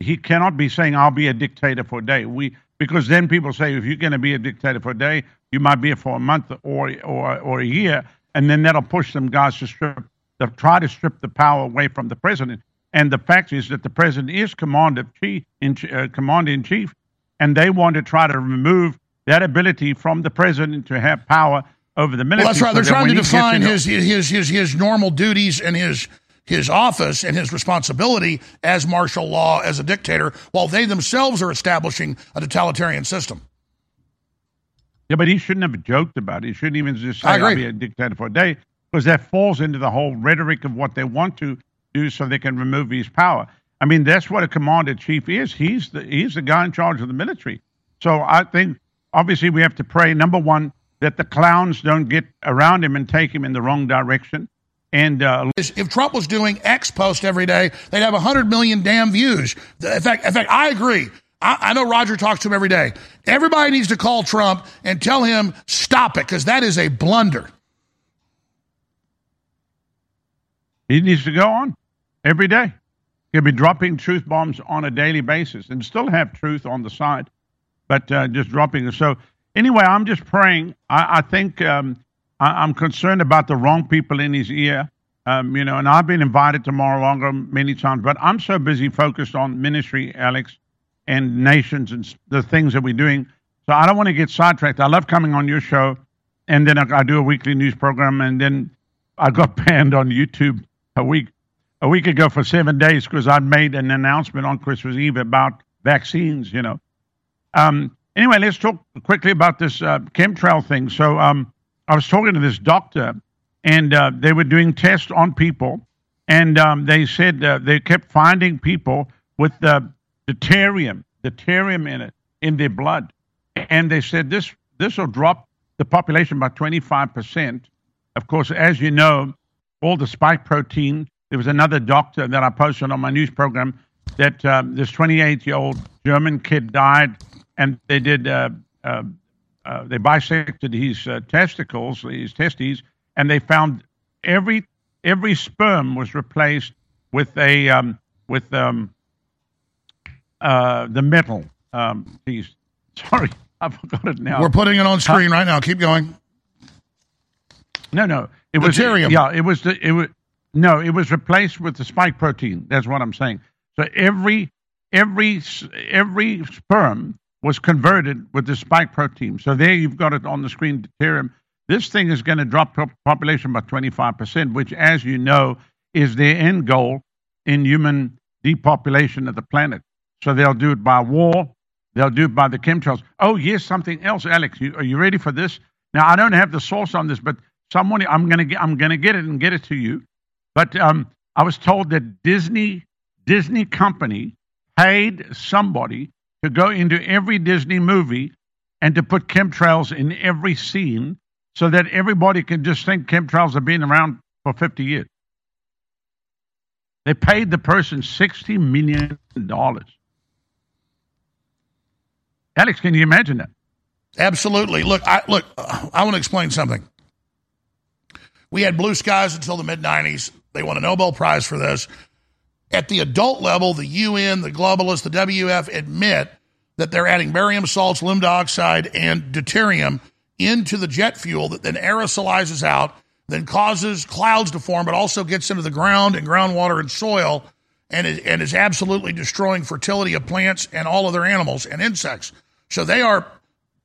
He cannot be saying, "I'll be a dictator for a day." We because then people say, if you're going to be a dictator for a day, you might be it for a month or or or a year, and then that'll push some guys to strip, to try to strip the power away from the president. And the fact is that the president is commander chief, in, uh, commander in chief, and they want to try to remove that ability from the president to have power over the military. Well, that's right. They're trying to define his, his his his normal duties and his his office and his responsibility as martial law as a dictator, while they themselves are establishing a totalitarian system. Yeah, but he shouldn't have joked about it. He shouldn't even just say, I'll be a dictator for a day, because that falls into the whole rhetoric of what they want to do so they can remove his power. I mean, that's what a commander chief is. He's the he's the guy in charge of the military. So I think obviously we have to pray. Number one, that the clowns don't get around him and take him in the wrong direction. And uh, if Trump was doing X post every day, they'd have 100 million damn views. In fact, in fact, I agree. I, I know Roger talks to him every day. Everybody needs to call Trump and tell him stop it because that is a blunder. He needs to go on every day. He'll be dropping truth bombs on a daily basis and still have truth on the side, but uh, just dropping. So anyway, I'm just praying. I, I think um, I, am concerned about the wrong people in his ear. Um, you know, and I've been invited to Mar-a-Lago many times, but I'm so busy focused on ministry, Alex, and nations and the things that we're doing. So I don't want to get sidetracked. I love coming on your show, and then I, I do a weekly news program, and then I got banned on YouTube a week a week ago for seven days because I made an announcement on Christmas Eve about vaccines. You know, um, Anyway, let's talk quickly about this uh, chemtrail thing. So um, I was talking to this doctor, and uh, they were doing tests on people, and um, they said uh, they kept finding people with the deuterium, deuterium in it, in their blood. And they said this this will drop the population by 25%. Of course, as you know, all the spike protein, there was another doctor that I posted on my news program that um, this 28 year old German kid died, and they did, uh, uh, uh, they bisected his uh, testicles, his testes, and they found every every sperm was replaced with a um, with um, uh, the metal um, piece. Sorry, I forgot it now. We're putting it on screen right now. Keep going. No, no, it was Deuterium. Yeah, it was the it was no, it was replaced with the spike protein. That's what I'm saying. So every every every sperm was converted with the spike protein. So there you've got it on the screen, deuterium. This thing is going to drop population by 25%, which, as you know, is their end goal in human depopulation of the planet. So they'll do it by war. They'll do it by the chemtrails. Oh, yes, something else, Alex. You, are you ready for this? Now, I don't have the source on this, but someone I'm going to get. I'm going to get it and get it to you. But um, I was told that Disney Disney company paid somebody to go into every Disney movie and to put chemtrails in every scene so that everybody can just think chemtrails have been around for 50 years. They paid the person $60 million. Alex, can you imagine that? Absolutely. Look, I look. I want to explain something. We had blue skies until the mid '90s. They won a Nobel Prize for this. At the adult level, the UN, the globalists, the WEF admit that they're adding barium salts, aluminum dioxide, and deuterium into the jet fuel that then aerosolizes out, then causes clouds to form, but also gets into the ground and groundwater and soil, and is, and is absolutely destroying fertility of plants and all other animals and insects. So they are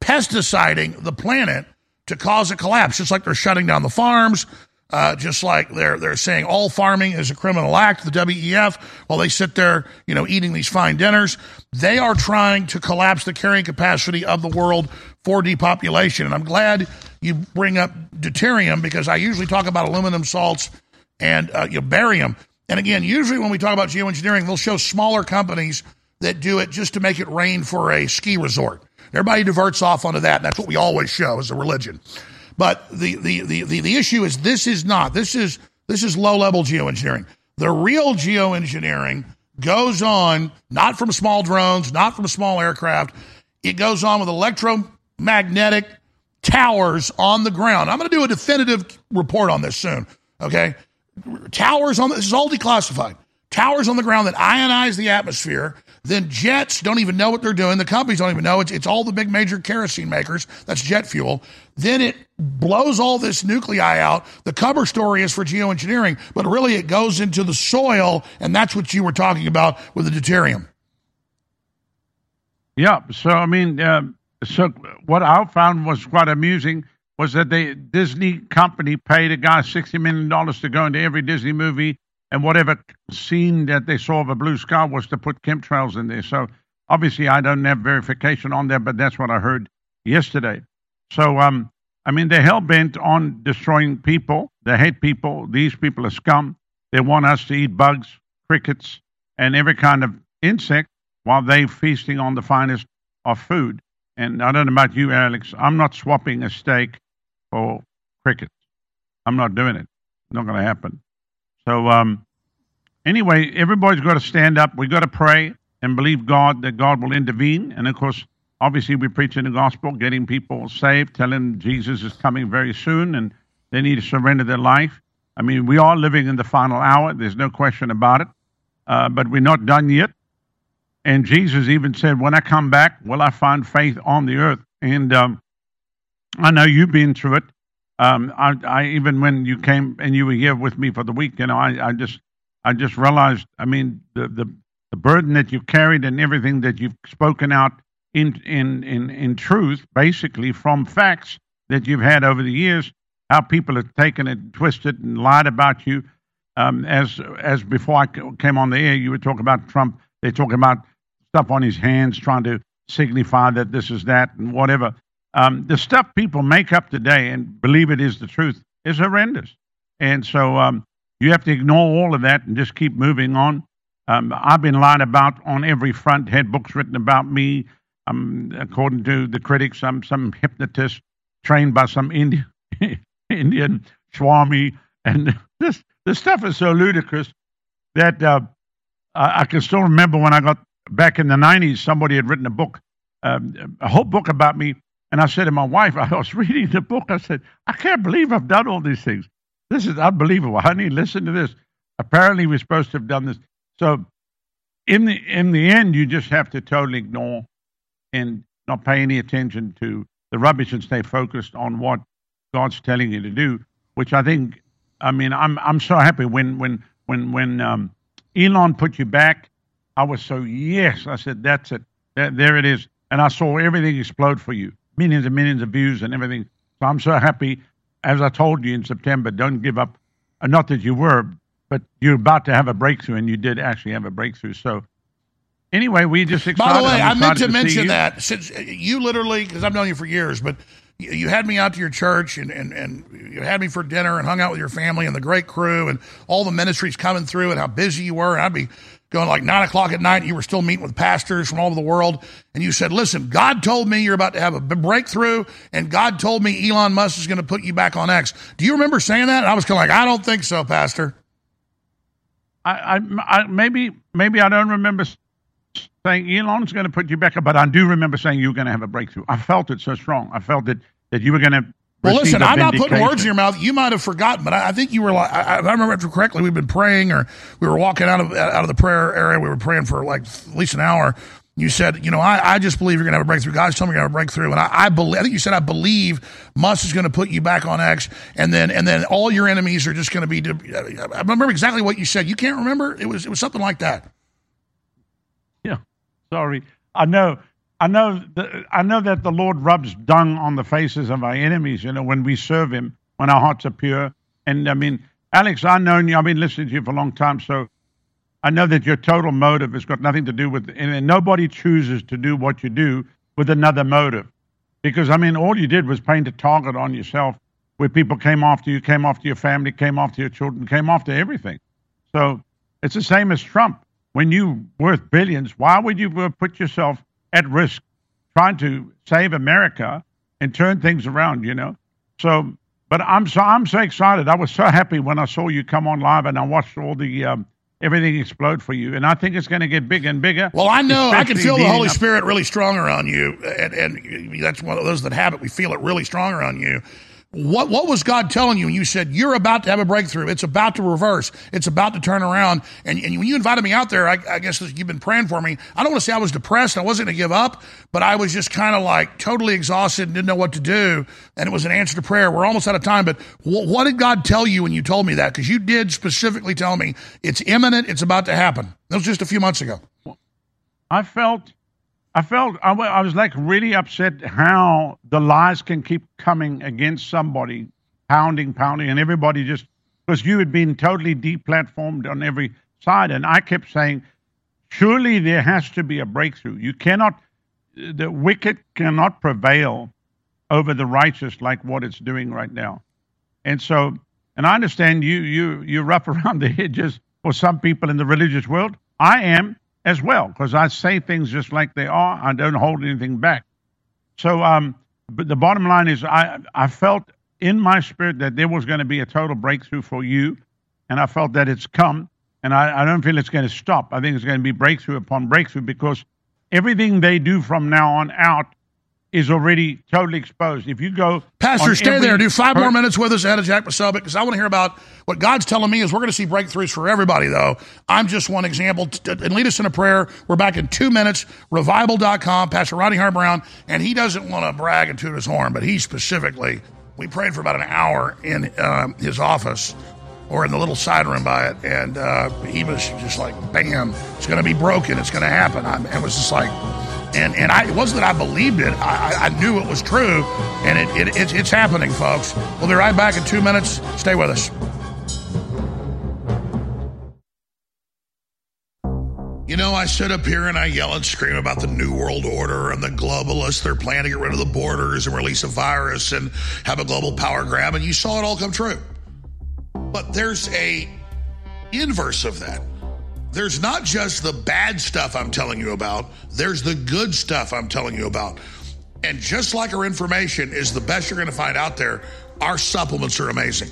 pesticiding the planet to cause a collapse, just like they're shutting down the farms, uh, just like they're they're saying all farming is a criminal act, the WEF, while they sit there, you know, eating these fine dinners. They are trying to collapse the carrying capacity of the world for depopulation. And I'm glad you bring up deuterium because I usually talk about aluminum salts and uh, you know, barium. And again, usually when we talk about geoengineering, they'll show smaller companies that do it just to make it rain for a ski resort. Everybody diverts off onto that. And that's what we always show as a religion. But the, the, the, the, the issue is this is not. This is this is low level geoengineering. The real geoengineering goes on not from small drones, not from small aircraft. It goes on with electromagnetic towers on the ground. I'm going to do a definitive report on this soon. Okay, towers on this is all declassified. Towers on the ground that ionize the atmosphere. Then jets don't even know what they're doing. The companies don't even know. It's, it's all the big major kerosene makers. That's jet fuel. Then it blows all this nuclei out. The cover story is for geoengineering, but really it goes into the soil, and that's what you were talking about with the deuterium. Yeah. So I mean, um, so what I found was quite amusing was that the Disney company paid a guy sixty million dollars to go into every Disney movie, and whatever scene that they saw of a blue sky was to put chemtrails in there. So obviously, I don't have verification on that, but that's what I heard yesterday. So um, I mean, they're hell bent on destroying people. They hate people. These people are scum. They want us to eat bugs, crickets, and every kind of insect while they're feasting on the finest of food. And I don't know about you, Alex. I'm not swapping a steak for crickets. I'm not doing it. Not going to happen. So, um, anyway, everybody's got to stand up. We've got to pray and believe God that God will intervene. And of course, obviously, we're preaching the gospel, getting people saved, telling Jesus is coming very soon and they need to surrender their life. I mean, we are living in the final hour. There's no question about it. Uh, but we're not done yet. And Jesus even said, When I come back, will I find faith on the earth? And um, I know you've been through it. Um, I, I even when you came and you were here with me for the week, you know, I, I just I just realized, I mean, the, the the burden that you've carried and everything that you've spoken out in in in in truth, basically from facts that you've had over the years, how people have taken it, twisted, and lied about you. Um, as as before I came on the air, you were talking about Trump. They talk about stuff on his hands, trying to signify that this is that and whatever. Um, the stuff people make up today and believe it is the truth is horrendous. And so um, you have to ignore all of that and just keep moving on. Um, I've been lied about on every front. Had books written about me. Um, according to the critics, I'm some hypnotist trained by some Indian Indian Swami, and this this stuff is so ludicrous that uh, I, I, can still remember when I got back in the '90s. Somebody had written a book, um, a whole book about me, and I said to my wife, I was reading the book. I said, I can't believe I've done all these things. This is unbelievable, honey. Listen to this. Apparently, we're supposed to have done this. So, in the in the end, you just have to totally ignore and not pay any attention to the rubbish and stay focused on what God's telling you to do. Which I think, I mean, I'm I'm so happy when when when when um, Elon put you back. I was so yes. I said that's it. there it is. And I saw everything explode for you, millions and millions of views and everything. So I'm so happy. As I told you in September, don't give up. Uh, not that you were, but you're about to have a breakthrough, and you did actually have a breakthrough. So, anyway, we just excited. By the way, I meant to, to mention that since you literally, because I've known you for years, but you had me out to your church and, and, and you had me for dinner and hung out with your family and the great crew and all the ministries coming through and how busy you were. And I'd be going like nine o'clock at night. You were still meeting with pastors from all over the world. And you said, listen, God told me you're about to have a breakthrough and God told me Elon Musk is going to put you back on X. Do you remember saying that? And I was kind of like, I don't think so, pastor. I, I, I, maybe maybe I don't remember saying Elon's going to put you back up, but I do remember saying you were going to have a breakthrough. I felt it so strong. I felt that that you were going to. Well, listen, I'm not putting words in your mouth. You might have forgotten, but I, I think you were like, I, I remember correctly, we've been praying or we were walking out of out of the prayer area. We were praying for like at least an hour. You said, you know, I, I just believe you're going to have a breakthrough. God's telling me you're going to have a breakthrough. And I, I believe, I think you said, I believe Musk is going to put you back on X. And then, and then all your enemies are just going to be, I remember exactly what you said. You can't remember? It was, it was something like that. Yeah. Sorry. I know. I know. That, I know that the Lord rubs dung on the faces of our enemies. You know, when we serve Him, when our hearts are pure. And I mean, Alex, I've known you. I've been listening to you for a long time. So I know that your total motive has got nothing to do with, and nobody chooses to do what you do with another motive. Because, I mean, all you did was paint a target on yourself where people came after you, came after your family, came after your children, came after everything. So it's the same as Trump. When you worth billions, why would you put yourself at risk trying to save America and turn things around, you know? So, but I'm so I'm so excited. I was so happy when I saw you come on live and I watched all the um, everything explode for you. And I think it's going to get bigger and bigger. Well, I know I can feel the Holy up. Spirit really strong around you, and, and that's one of those that have it. We feel it really strong around you. What what was God telling you when you said you're about to have a breakthrough? It's about to reverse. It's about to turn around. And, and when you invited me out there, I, I guess you've been praying for me. I don't want to say I was depressed. I wasn't going to give up, but I was just kind of like totally exhausted and didn't know what to do. And it was an answer to prayer. We're almost out of time, but what did God tell you when you told me that? Because you did specifically tell me it's imminent. It's about to happen. That was just a few months ago. I felt I felt I, I was like really upset how the lies can keep coming against somebody, pounding, pounding, and everybody just because you had been totally deplatformed on every side, and I kept saying, surely there has to be a breakthrough. You cannot, the wicked cannot prevail over the righteous like what it's doing right now, and so, and I understand you you you're rough around the edges for some people in the religious world. I am as well because I say things just like they are. I don't hold anything back. So, um, but the bottom line is, I I felt in my spirit that there was going to be a total breakthrough for you, and I felt that it's come, and I, I don't feel it's going to stop. I think it's going to be breakthrough upon breakthrough because everything they do from now on out is already totally exposed. If you go, Pastor, stay there. Do five per- more minutes with us ahead of Jack Posobiec because I want to hear about what God's telling me. Is we're going to see breakthroughs for everybody, though. I'm just one example. And lead us in a prayer. We're back in two minutes. Revival.com. Pastor Rodney Howard-Browne, and he doesn't want to brag and toot his horn, but he specifically. We prayed for about an hour in uh, his office or in the little side room by it, and uh, he was just like, "Bam! It's going to be broken. It's going to happen." I, it was just like and and I, it wasn't that I believed it. I, I knew it was true, and it, it, it's, happening, folks. We'll be right back in two minutes. Stay with us. You know, I sit up here and I yell and scream about the New World Order and the globalists. They're planning to get rid of the borders and release a virus and have a global power grab, and you saw it all come true. But there's a inverse of that. There's not just the bad stuff I'm telling you about, there's the good stuff I'm telling you about. And just like our information is the best you're going to find out there, our supplements are amazing.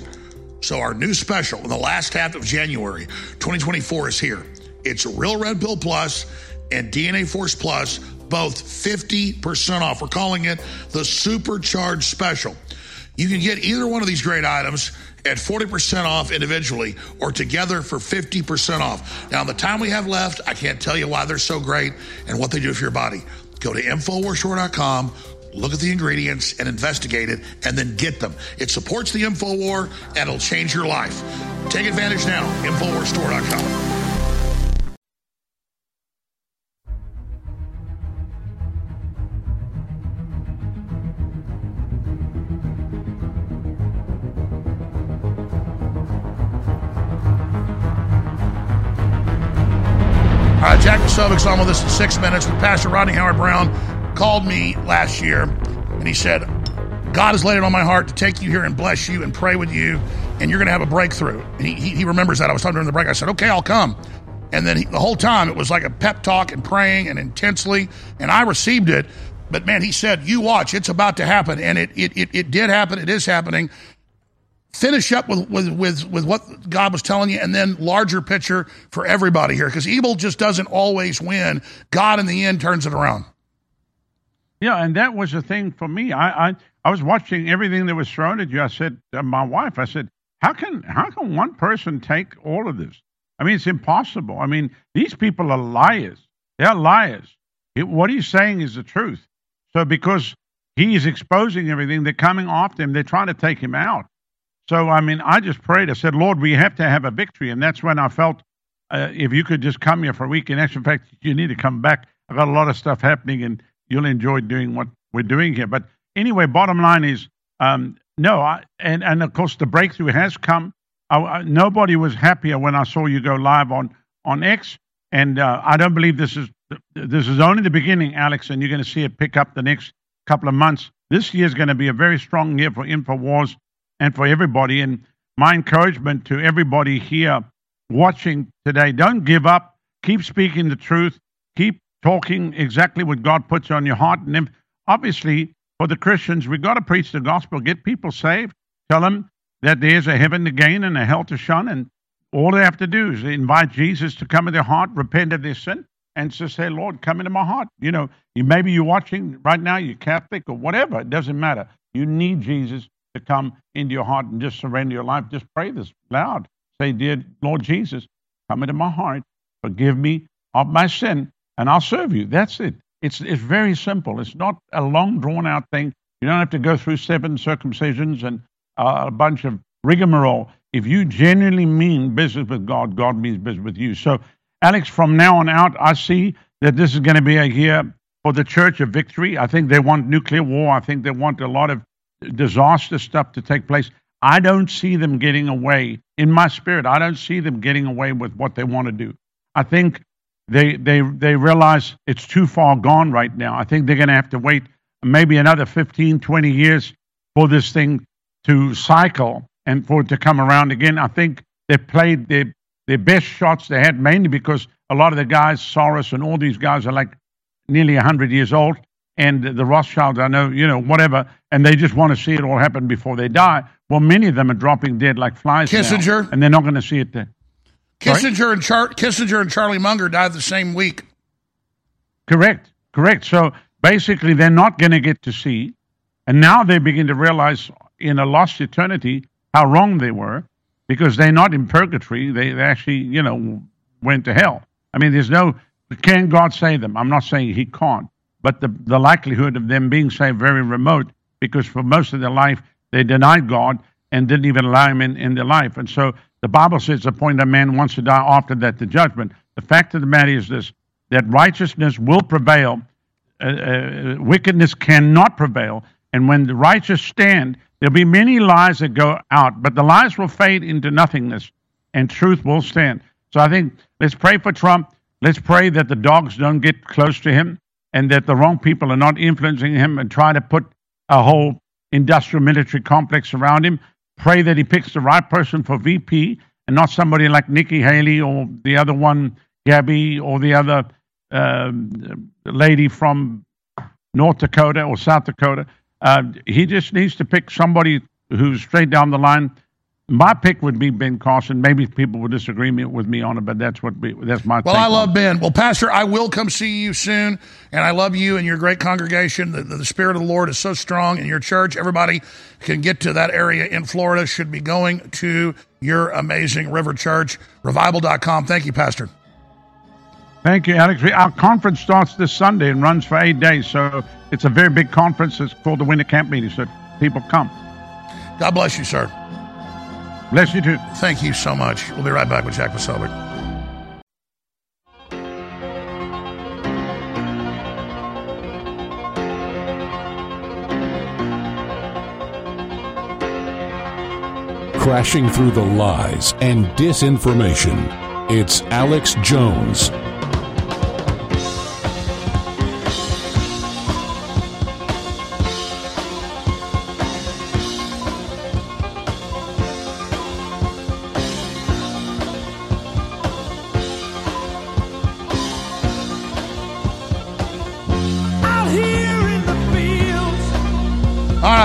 So, our new special in the last half of January 2024 is here. It's Real Red Pill Plus and DNA Force Plus, both 50% off. We're calling it the Supercharged Special. You can get either one of these great items at 40% off individually or together for 50% off. Now, the time we have left, I can't tell you why they're so great and what they do for your body. Go to InfoWarsStore.com, look at the ingredients and investigate it, and then get them. It supports the InfoWar and it'll change your life. Take advantage now, InfoWarsStore.com. On with us in six minutes. But Pastor Rodney Howard Browne called me last year and he said, God has laid it on my heart to take you here and bless you and pray with you, and you're going to have a breakthrough. And he, he, he remembers that. I was talking during the break. I said, okay, I'll come. And then he, the whole time it was like a pep talk and praying and intensely, and I received it. But man, he said, you watch, it's about to happen. And it, it, it, it did happen. It is happening finish up with, with, with, with what God was telling you and then larger picture for everybody here because evil just doesn't always win. God in the end turns it around. Yeah, and that was the thing for me. I, I, I was watching everything that was thrown at you. I said to my wife, I said, how can how can one person take all of this? I mean, it's impossible. I mean, these people are liars. They're liars. It, what he's saying is the truth. So because he's exposing everything, they're coming after him. They're trying to take him out. So, I mean, I just prayed. I said, Lord, we have to have a victory. And that's when I felt uh, if you could just come here for a week. In actual fact, you need to come back. I've got a lot of stuff happening and you'll enjoy doing what we're doing here. But anyway, bottom line is um, no. I, and, and of course, the breakthrough has come. I, I, nobody was happier when I saw you go live on, on X. And uh, I don't believe this is this is only the beginning, Alex, and you're going to see it pick up the next couple of months. This year is going to be a very strong year for InfoWars and for everybody. And my encouragement to everybody here watching today don't give up. Keep speaking the truth. Keep talking exactly what God puts on your heart. And obviously, for the Christians, we've got to preach the gospel, get people saved, tell them that there's a heaven to gain and a hell to shun. And all they have to do is invite Jesus to come in their heart, repent of their sin, and just say, Lord, come into my heart. You know, you maybe you're watching right now, you're Catholic or whatever, it doesn't matter. You need Jesus to come into your heart and just surrender your life, just pray this loud. Say, Dear Lord Jesus, come into my heart, forgive me of my sin, and I'll serve you. That's it. It's, it's very simple. It's not a long, drawn out thing. You don't have to go through seven circumcisions and uh, a bunch of rigmarole. If you genuinely mean business with God, God means business with you. So, Alex, from now on out, I see that this is going to be a year for the church of victory. I think they want nuclear war. I think they want a lot of disaster stuff to take place. I don't see them getting away in my spirit. I don't see them getting away with what they want to do. I think they they they realize it's too far gone right now. I think they're going to have to wait maybe another 15, 20 years for this thing to cycle and for it to come around again. I think they played their their best shots they had mainly because a lot of the guys, Soros and all these guys are like nearly 100 years old and the Rothschilds, I know, you know, whatever, and they just want to see it all happen before they die. Well, many of them are dropping dead like flies. Kissinger, now, and they're not going to see it there. Kissinger and Char- Kissinger and Charlie Munger died the same week. Correct, correct. So basically, they're not going to get to see, and now they begin to realize in a lost eternity how wrong they were, because they're not in purgatory. They, they actually, you know, went to hell. I mean, there's no. Can God save them? I'm not saying He can't but the, the likelihood of them being saved very remote because for most of their life they denied God and didn't even allow him in, in their life. And so the Bible says the point a man wants to die after that the judgment. The fact of the matter is this that righteousness will prevail, uh, uh, wickedness cannot prevail. And when the righteous stand, there'll be many lies that go out, but the lies will fade into nothingness and truth will stand. So I think let's pray for Trump. Let's pray that the dogs don't get close to him and that the wrong people are not influencing him and try to put a whole industrial military complex around him. Pray that he picks the right person for VP and not somebody like Nikki Haley or the other one, Gabby or the other um, lady from North Dakota or South Dakota. Uh, he just needs to pick somebody who's straight down the line. My pick would be Ben Carson. Maybe people would disagree with me on it, but that's what we, that's my. Well, I love Ben. Well, Pastor, I will come see you soon, and I love you and your great congregation. The, the Spirit of the Lord is so strong in your church. Everybody can get to that area in Florida. Should be going to your amazing River Church. Revival.com. Thank you, Pastor. Thank you, Alex. Our conference starts this Sunday and runs for eight days. So it's a very big conference. It's called the Winter Camp Meeting. So people come. God bless you, sir. Bless you too. Thank you so much. We'll be right back with Jack Posobiec. Crashing through the lies and disinformation. It's Alex Jones.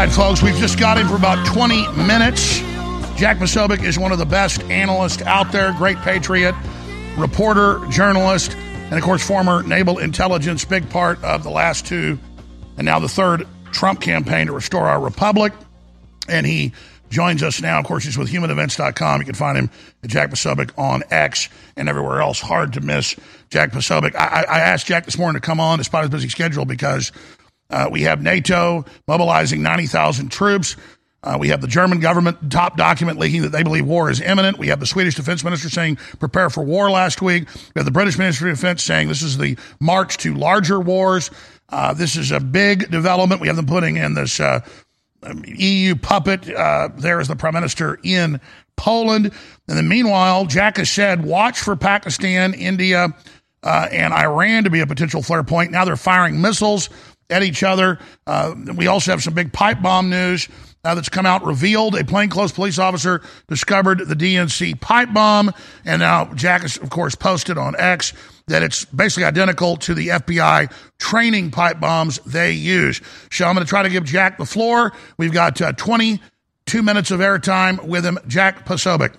Right, folks, we've just got him for about 20 minutes. Jack Posobiec is one of the best analysts out there, great patriot, reporter, journalist, and of course, former naval intelligence, big part of the last two and now the third Trump campaign to restore our republic. And he joins us now. Of course, he's with humanevents.com. You can find him at Jack Posobiec on X and everywhere else. Hard to miss Jack Posobiec. I, I asked Jack this morning to come on despite his busy schedule because uh, we have NATO mobilizing 90,000 troops. Uh, we have the German government top document leaking that they believe war is imminent. We have the Swedish defense minister saying prepare for war last week. We have the British Ministry of Defense saying this is the march to larger wars. Uh, this is a big development. We have them putting in this uh, EU puppet uh, there as the prime minister in Poland. And then meanwhile, Jack has said watch for Pakistan, India, uh, and Iran to be a potential flare point. Now they're firing missiles at each other. Uh, we also have some big pipe bomb news uh, that's come out revealed. A plainclothes police officer discovered the DNC pipe bomb. And now Jack has, of course, posted on X that it's basically identical to the FBI training pipe bombs they use. So I'm going to try to give Jack the floor. We've got uh, 22 minutes of airtime with him. Jack Posobiec.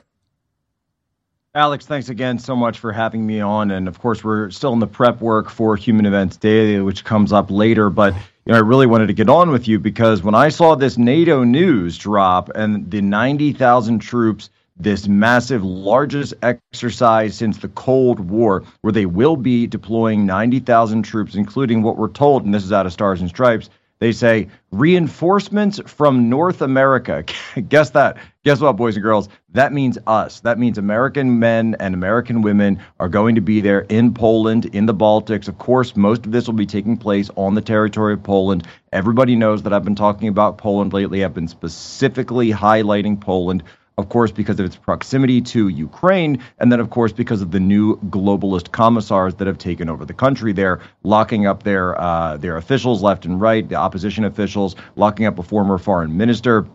Alex, thanks again so much for having me on. And of course, we're still in the prep work for Human Events Daily, which comes up later. But you know, I really wanted to get on with you because when I saw this NATO news drop and the 90,000 troops, this massive, largest exercise since the Cold War, where they will be deploying 90,000 troops, including what we're told, and this is out of Stars and Stripes, they say reinforcements from North America. Guess that. Guess what, boys and girls? That means us. That means American men and American women are going to be there in Poland, in the Baltics. Of course, most of this will be taking place on the territory of Poland. Everybody knows that I've been talking about Poland lately. I've been specifically highlighting Poland of course, because of its proximity to Ukraine, and then, of course, because of the new globalist commissars that have taken over the country. They're locking up their uh, their officials left and right, the opposition officials, locking up a former foreign minister.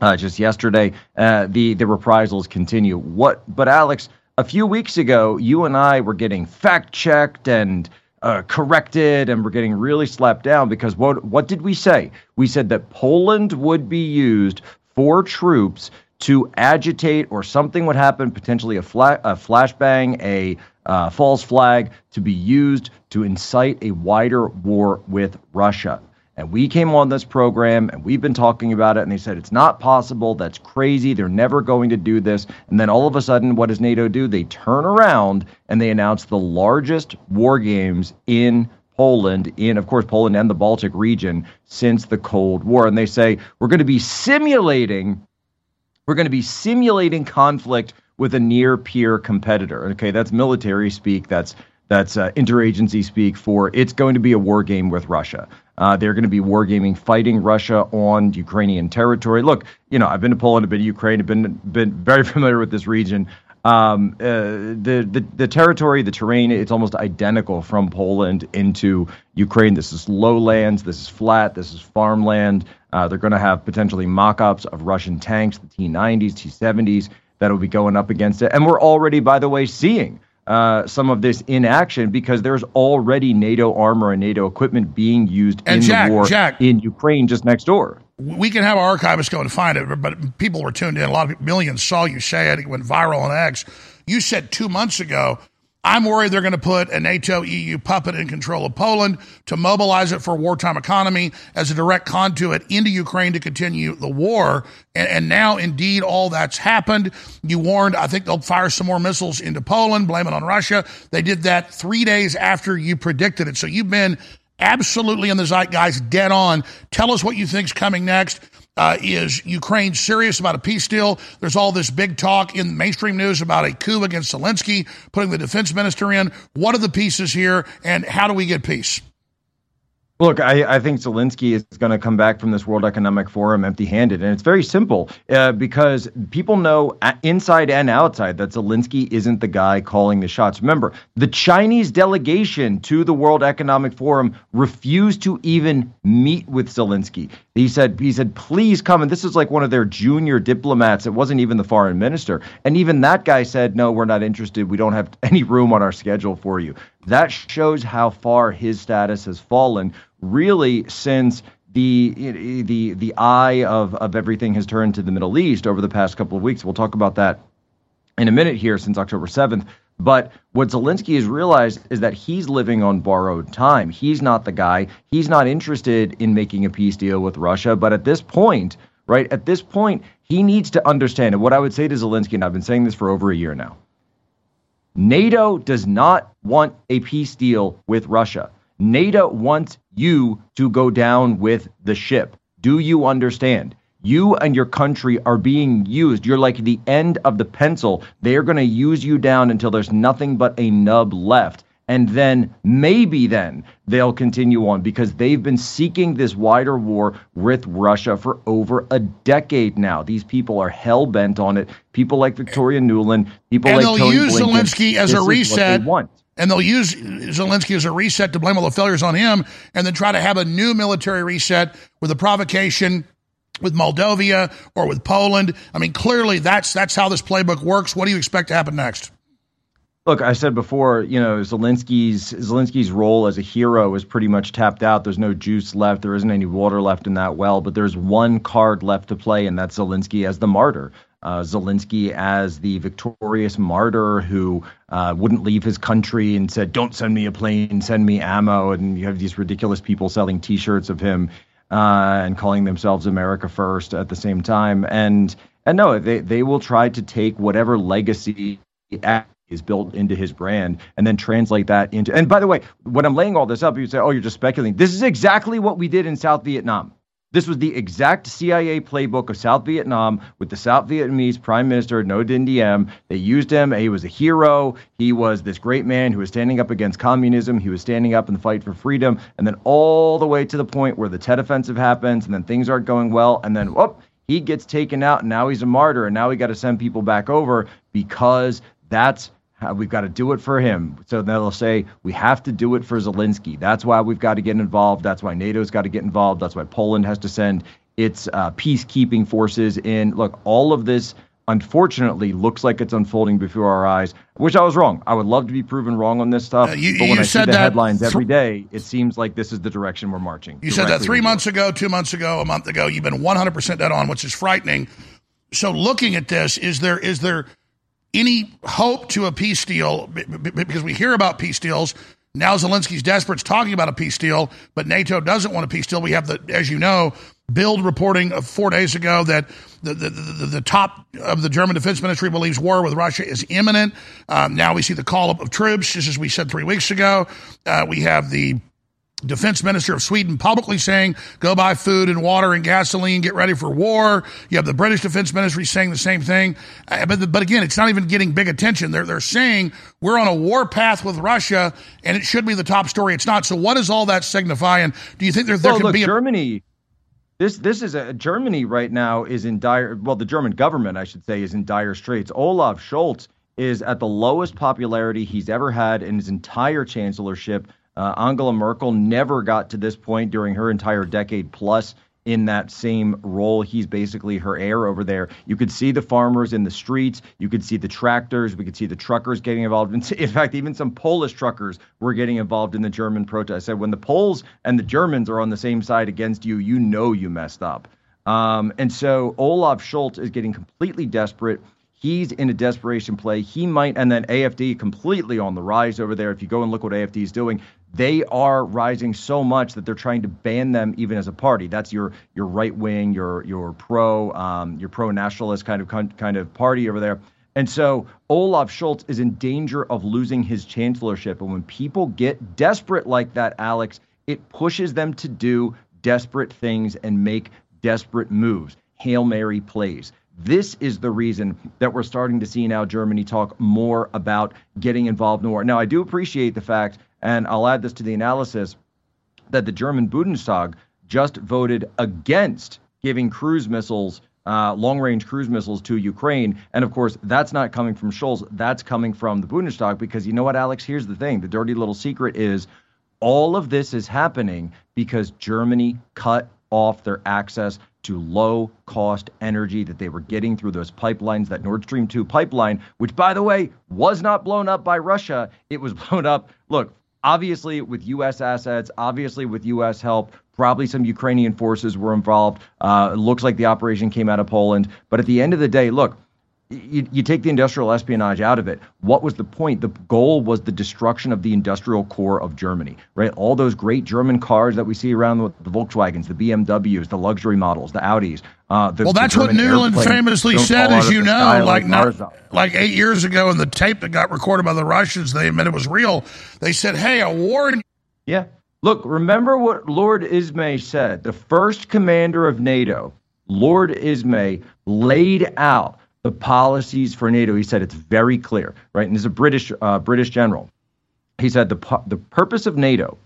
Uh, just yesterday, uh, the the reprisals continue. What? But Alex, a few weeks ago, you and I were getting fact checked and uh, corrected and we're getting really slapped down because what what did we say? We said that Poland would be used for troops to agitate or something would happen, potentially a, fla- a flashbang, a uh, false flag, to be used to incite a wider war with Russia. And we came on this program and we've been talking about it, and they said it's not possible. That's crazy. They're never going to do this. And then all of a sudden, what does NATO do? They turn around and they announce the largest war games in Poland, in, of course, Poland and the Baltic region since the Cold War. And they say, we're going to be simulating we're going to be simulating conflict with a near peer competitor. Okay, that's military speak. That's that's uh, interagency speak for it's going to be a war game with Russia. Uh, they're going to be wargaming, fighting Russia on Ukrainian territory. Look, you know, I've been to Poland, I've been to Ukraine, I've been been very familiar with this region. Um, uh, the, the the territory, the terrain, it's almost identical from Poland into Ukraine. This is lowlands, this is flat, this is farmland. Uh, they're going to have potentially mock-ups of Russian tanks, the T-90s, T-70s, that will be going up against it. And we're already, by the way, seeing uh, some of this in action because there's already NATO armor and NATO equipment being used And in Jack- the war Jack- in Ukraine just next door. We can have archivists go and find it, but people were tuned in. A lot of millions saw you say it. It went viral on X. You said two months ago, I'm worried they're going to put a NATO EU puppet in control of Poland to mobilize it for wartime economy as a direct conduit into Ukraine to continue the war. And, and now, indeed, all that's happened. You warned, I think they'll fire some more missiles into Poland, blame it on Russia. They did that three days after you predicted it. So you've been absolutely in the zeitgeist, dead on. Tell us what you think's coming next. Uh, is Ukraine serious about a peace deal? There's all this big talk in mainstream news about a coup against Zelensky, putting the defense minister in. What are the pieces here, and how do we get peace? Look, I, I think Zelensky is going to come back from this World Economic Forum empty handed. And it's very simple uh, because people know inside and outside that Zelensky isn't the guy calling the shots. Remember, the Chinese delegation to the World Economic Forum refused to even meet with Zelensky. He said, he said, please come. And this is like one of their junior diplomats. It wasn't even the foreign minister. And even that guy said, no, we're not interested. We don't have any room on our schedule for you. That shows how far his status has fallen, really, since the the the eye of of everything has turned to the Middle East over the past couple of weeks. We'll talk about that in a minute here since October 7th. But what Zelensky has realized is that he's living on borrowed time. He's not the guy. He's not interested in making a peace deal with Russia. But at this point, right, at this point, he needs to understand. And what I would say to Zelensky, and I've been saying this for over a year now NATO does not want a peace deal with Russia. NATO wants you to go down with the ship. Do you understand? You and your country are being used. You're like the end of the pencil. They are going to use you down until there's nothing but a nub left. And then maybe then they'll continue on because they've been seeking this wider war with Russia for over a decade now. These people are hell bent on it. People like Victoria Nuland, people and like they'll Tony use Blinken, Zelensky as this a is what they reset. And they'll use Zelensky as a reset to blame all the failures on him, and then try to have a new military reset with a provocation with Moldova or with Poland. I mean, clearly that's that's how this playbook works. What do you expect to happen next? Look, I said before, you know, Zelensky's Zelensky's role as a hero is pretty much tapped out. There's no juice left. There isn't any water left in that well. But there's one card left to play, and that's Zelensky as the martyr. Uh, Zelensky as the victorious martyr who uh, wouldn't leave his country and said, "Don't send me a plane, send me ammo." And you have these ridiculous people selling T-shirts of him uh, and calling themselves America First at the same time. And and no, they they will try to take whatever legacy is built into his brand and then translate that into and by the way when i'm laying all this up you say oh you're just speculating this is exactly what we did in south vietnam this was the exact CIA playbook of South Vietnam with the South Vietnamese Prime Minister Ngo Dinh Diem. They used him. He was a hero. He was this great man who was standing up against communism. He was standing up in the fight for freedom. And then all the way to the point where the Tet Offensive happens, and then things aren't going well. And then, whoop, he gets taken out, and now he's a martyr. And now we got to send people back over because that's we've got to do it for him. So they'll say, we have to do it for Zelensky. That's why we've got to get involved. That's why NATO's got to get involved. That's why Poland has to send its uh, peacekeeping forces in. Look, all of this, unfortunately, looks like it's unfolding before our eyes. I wish I was wrong. I would love to be proven wrong on this stuff. Uh, you- but when I see the headlines th- every day, it seems like this is the direction we're marching. You said that three months ago, two months ago, a month ago. You've been 100% dead on, which is frightening. So, looking at this, is there is there any hope to a peace deal? Because we hear about peace deals. Now Zelensky's desperate, He's talking about a peace deal, but NATO doesn't want a peace deal. We have the, as you know, Bild reporting four days ago that the, the, the, the top of the German defense ministry believes war with Russia is imminent. Um, now we see the call up of troops, just as we said three weeks ago. Uh, we have the defense minister of Sweden publicly saying, go buy food and water and gasoline, get ready for war. You have the British defense ministry saying the same thing. Uh, but, but again, it's not even getting big attention. They're, they're saying we're on a war path with Russia and it should be the top story. It's not. So what does all that signify? And do you think there, there well, can look, be a, Germany. This this is a Germany right now is in dire. Well, the German government, I should say, is in dire straits. Olaf Scholz is at the lowest popularity he's ever had in his entire chancellorship. Uh, Angela Merkel never got to this point during her entire decade plus in that same role. He's basically her heir over there. You could see the farmers in the streets. You could see the tractors. We could see the truckers getting involved. In, fact, even some Polish truckers were getting involved in the German protest. I said, when the Poles and the Germans are on the same side against you, you know you messed up. Um, and so Olaf Scholz is getting completely desperate. He's in a desperation play. He might, and then AFD completely on the rise over there. If you go and look what AFD is doing, they are rising so much that they're trying to ban them even as a party. That's your your right wing, your your pro um, your pro nationalist kind of kind of party over there. And so Olaf Scholz is in danger of losing his chancellorship. And when people get desperate like that, Alex, it pushes them to do desperate things and make desperate moves. Hail Mary plays. This is the reason that we're starting to see now Germany talk more about getting involved in war. Now, I do appreciate the fact, and I'll add this to the analysis, that the German Bundestag just voted against giving cruise missiles, uh, long range cruise missiles to Ukraine. And of course, that's not coming from Scholz. That's coming from the Bundestag because you know what, Alex? Here's the thing the dirty little secret is all of this is happening because Germany cut off their access to low cost energy that they were getting through those pipelines, that Nord Stream 2 pipeline, which, by the way, was not blown up by Russia. It was blown up, look, obviously with U.S. assets, obviously with U.S. help. Probably some Ukrainian forces were involved. Uh, it looks like the operation came out of Poland. But at the end of the day, look, you, you take the industrial espionage out of it. What was the point? The goal was the destruction of the industrial core of Germany, right? All those great German cars that we see around the, the Volkswagens, the BMWs, the luxury models, the Audis. Uh, the, well, that's what Nuland famously said, as you know, like not, like eight years ago in the tape that got recorded by the Russians. They admit it was real. They said, "Hey, a war." Yeah. Look, remember what Lord Ismay said. The first commander of NATO, Lord Ismay, laid out the policies for NATO. He said it's very clear, right? And he's a British uh, British general. He said the the purpose of NATO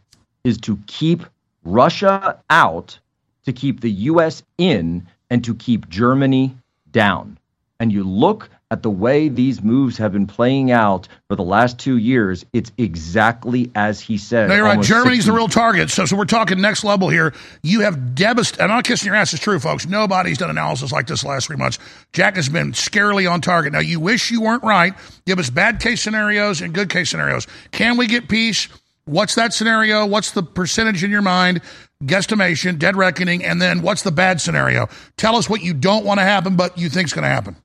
is to keep Russia out, to keep the U.S. in, and to keep Germany down. And you look at the way these moves have been playing out for the last two years, it's exactly as he said. No, you're right. Germany's the real target. So, so we're talking next level here. You have devastated. I'm not kissing your ass. It's true, folks. Nobody's done analysis like this last three months. Jack has been scarily on target. Now, you wish you weren't right. Give us bad case scenarios and good case scenarios. Can we get peace? What's that scenario? What's the percentage in your mind? Guesstimation, dead reckoning, and then what's the bad scenario? Tell us what you don't want to happen, but you think is going to happen.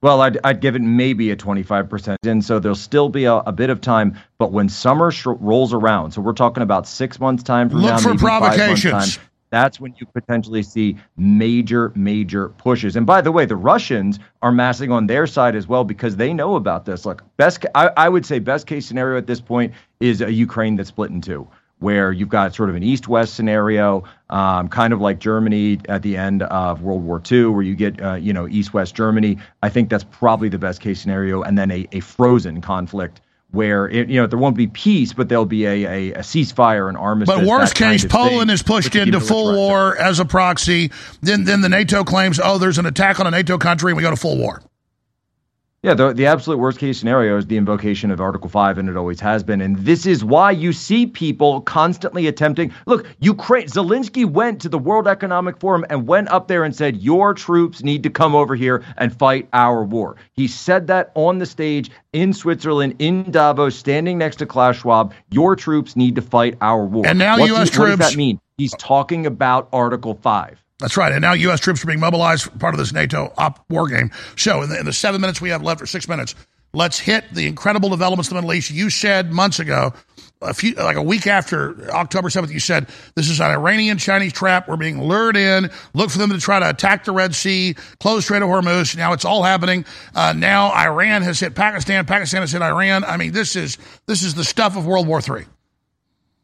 Well, I'd, I'd give it maybe a 25%. And so there'll still be a, a bit of time. But when summer sh- rolls around, so we're talking about six months' time from Look now, for maybe provocations. five months' time, that's when you potentially see major, major pushes. And by the way, the Russians are massing on their side as well because they know about this. Look, best, I, I would say best case scenario at this point is a Ukraine that's split in two where you've got sort of an east west scenario, um, kind of like Germany at the end of World War II, where you get, uh, you know, east west Germany. I think that's probably the best case scenario. And then a, a frozen conflict where, it, you know, there won't be peace, but there'll be a, a, a ceasefire, an armistice. But worst case, Poland thing, is pushed into full war as a proxy. Then, then the NATO claims, oh, there's an attack on a NATO country, and we go to full war. Yeah, the, the absolute worst case scenario is the invocation of Article 5, and it always has been. And this is why you see people constantly attempting. Look, Ukraine, Zelensky went to the World Economic Forum and went up there and said, Your troops need to come over here and fight our war. He said that on the stage in Switzerland, in Davos, standing next to Klaus Schwab. Your troops need to fight our war. And now What's U.S. he, What does that mean? He's talking about Article 5. That's right. And now U.S. troops are being mobilized, part of this NATO op war game. So, in the, in the seven minutes we have left, or six minutes, let's hit the incredible developments in the Middle East. You said months ago, a few like a week after October 7th, you said this is an Iranian Chinese trap. We're being lured in. Look for them to try to attack the Red Sea, close Strait of Hormuz. Now it's all happening. Uh, now Iran has hit Pakistan. Pakistan has hit Iran. I mean, this is this is the stuff of World War III.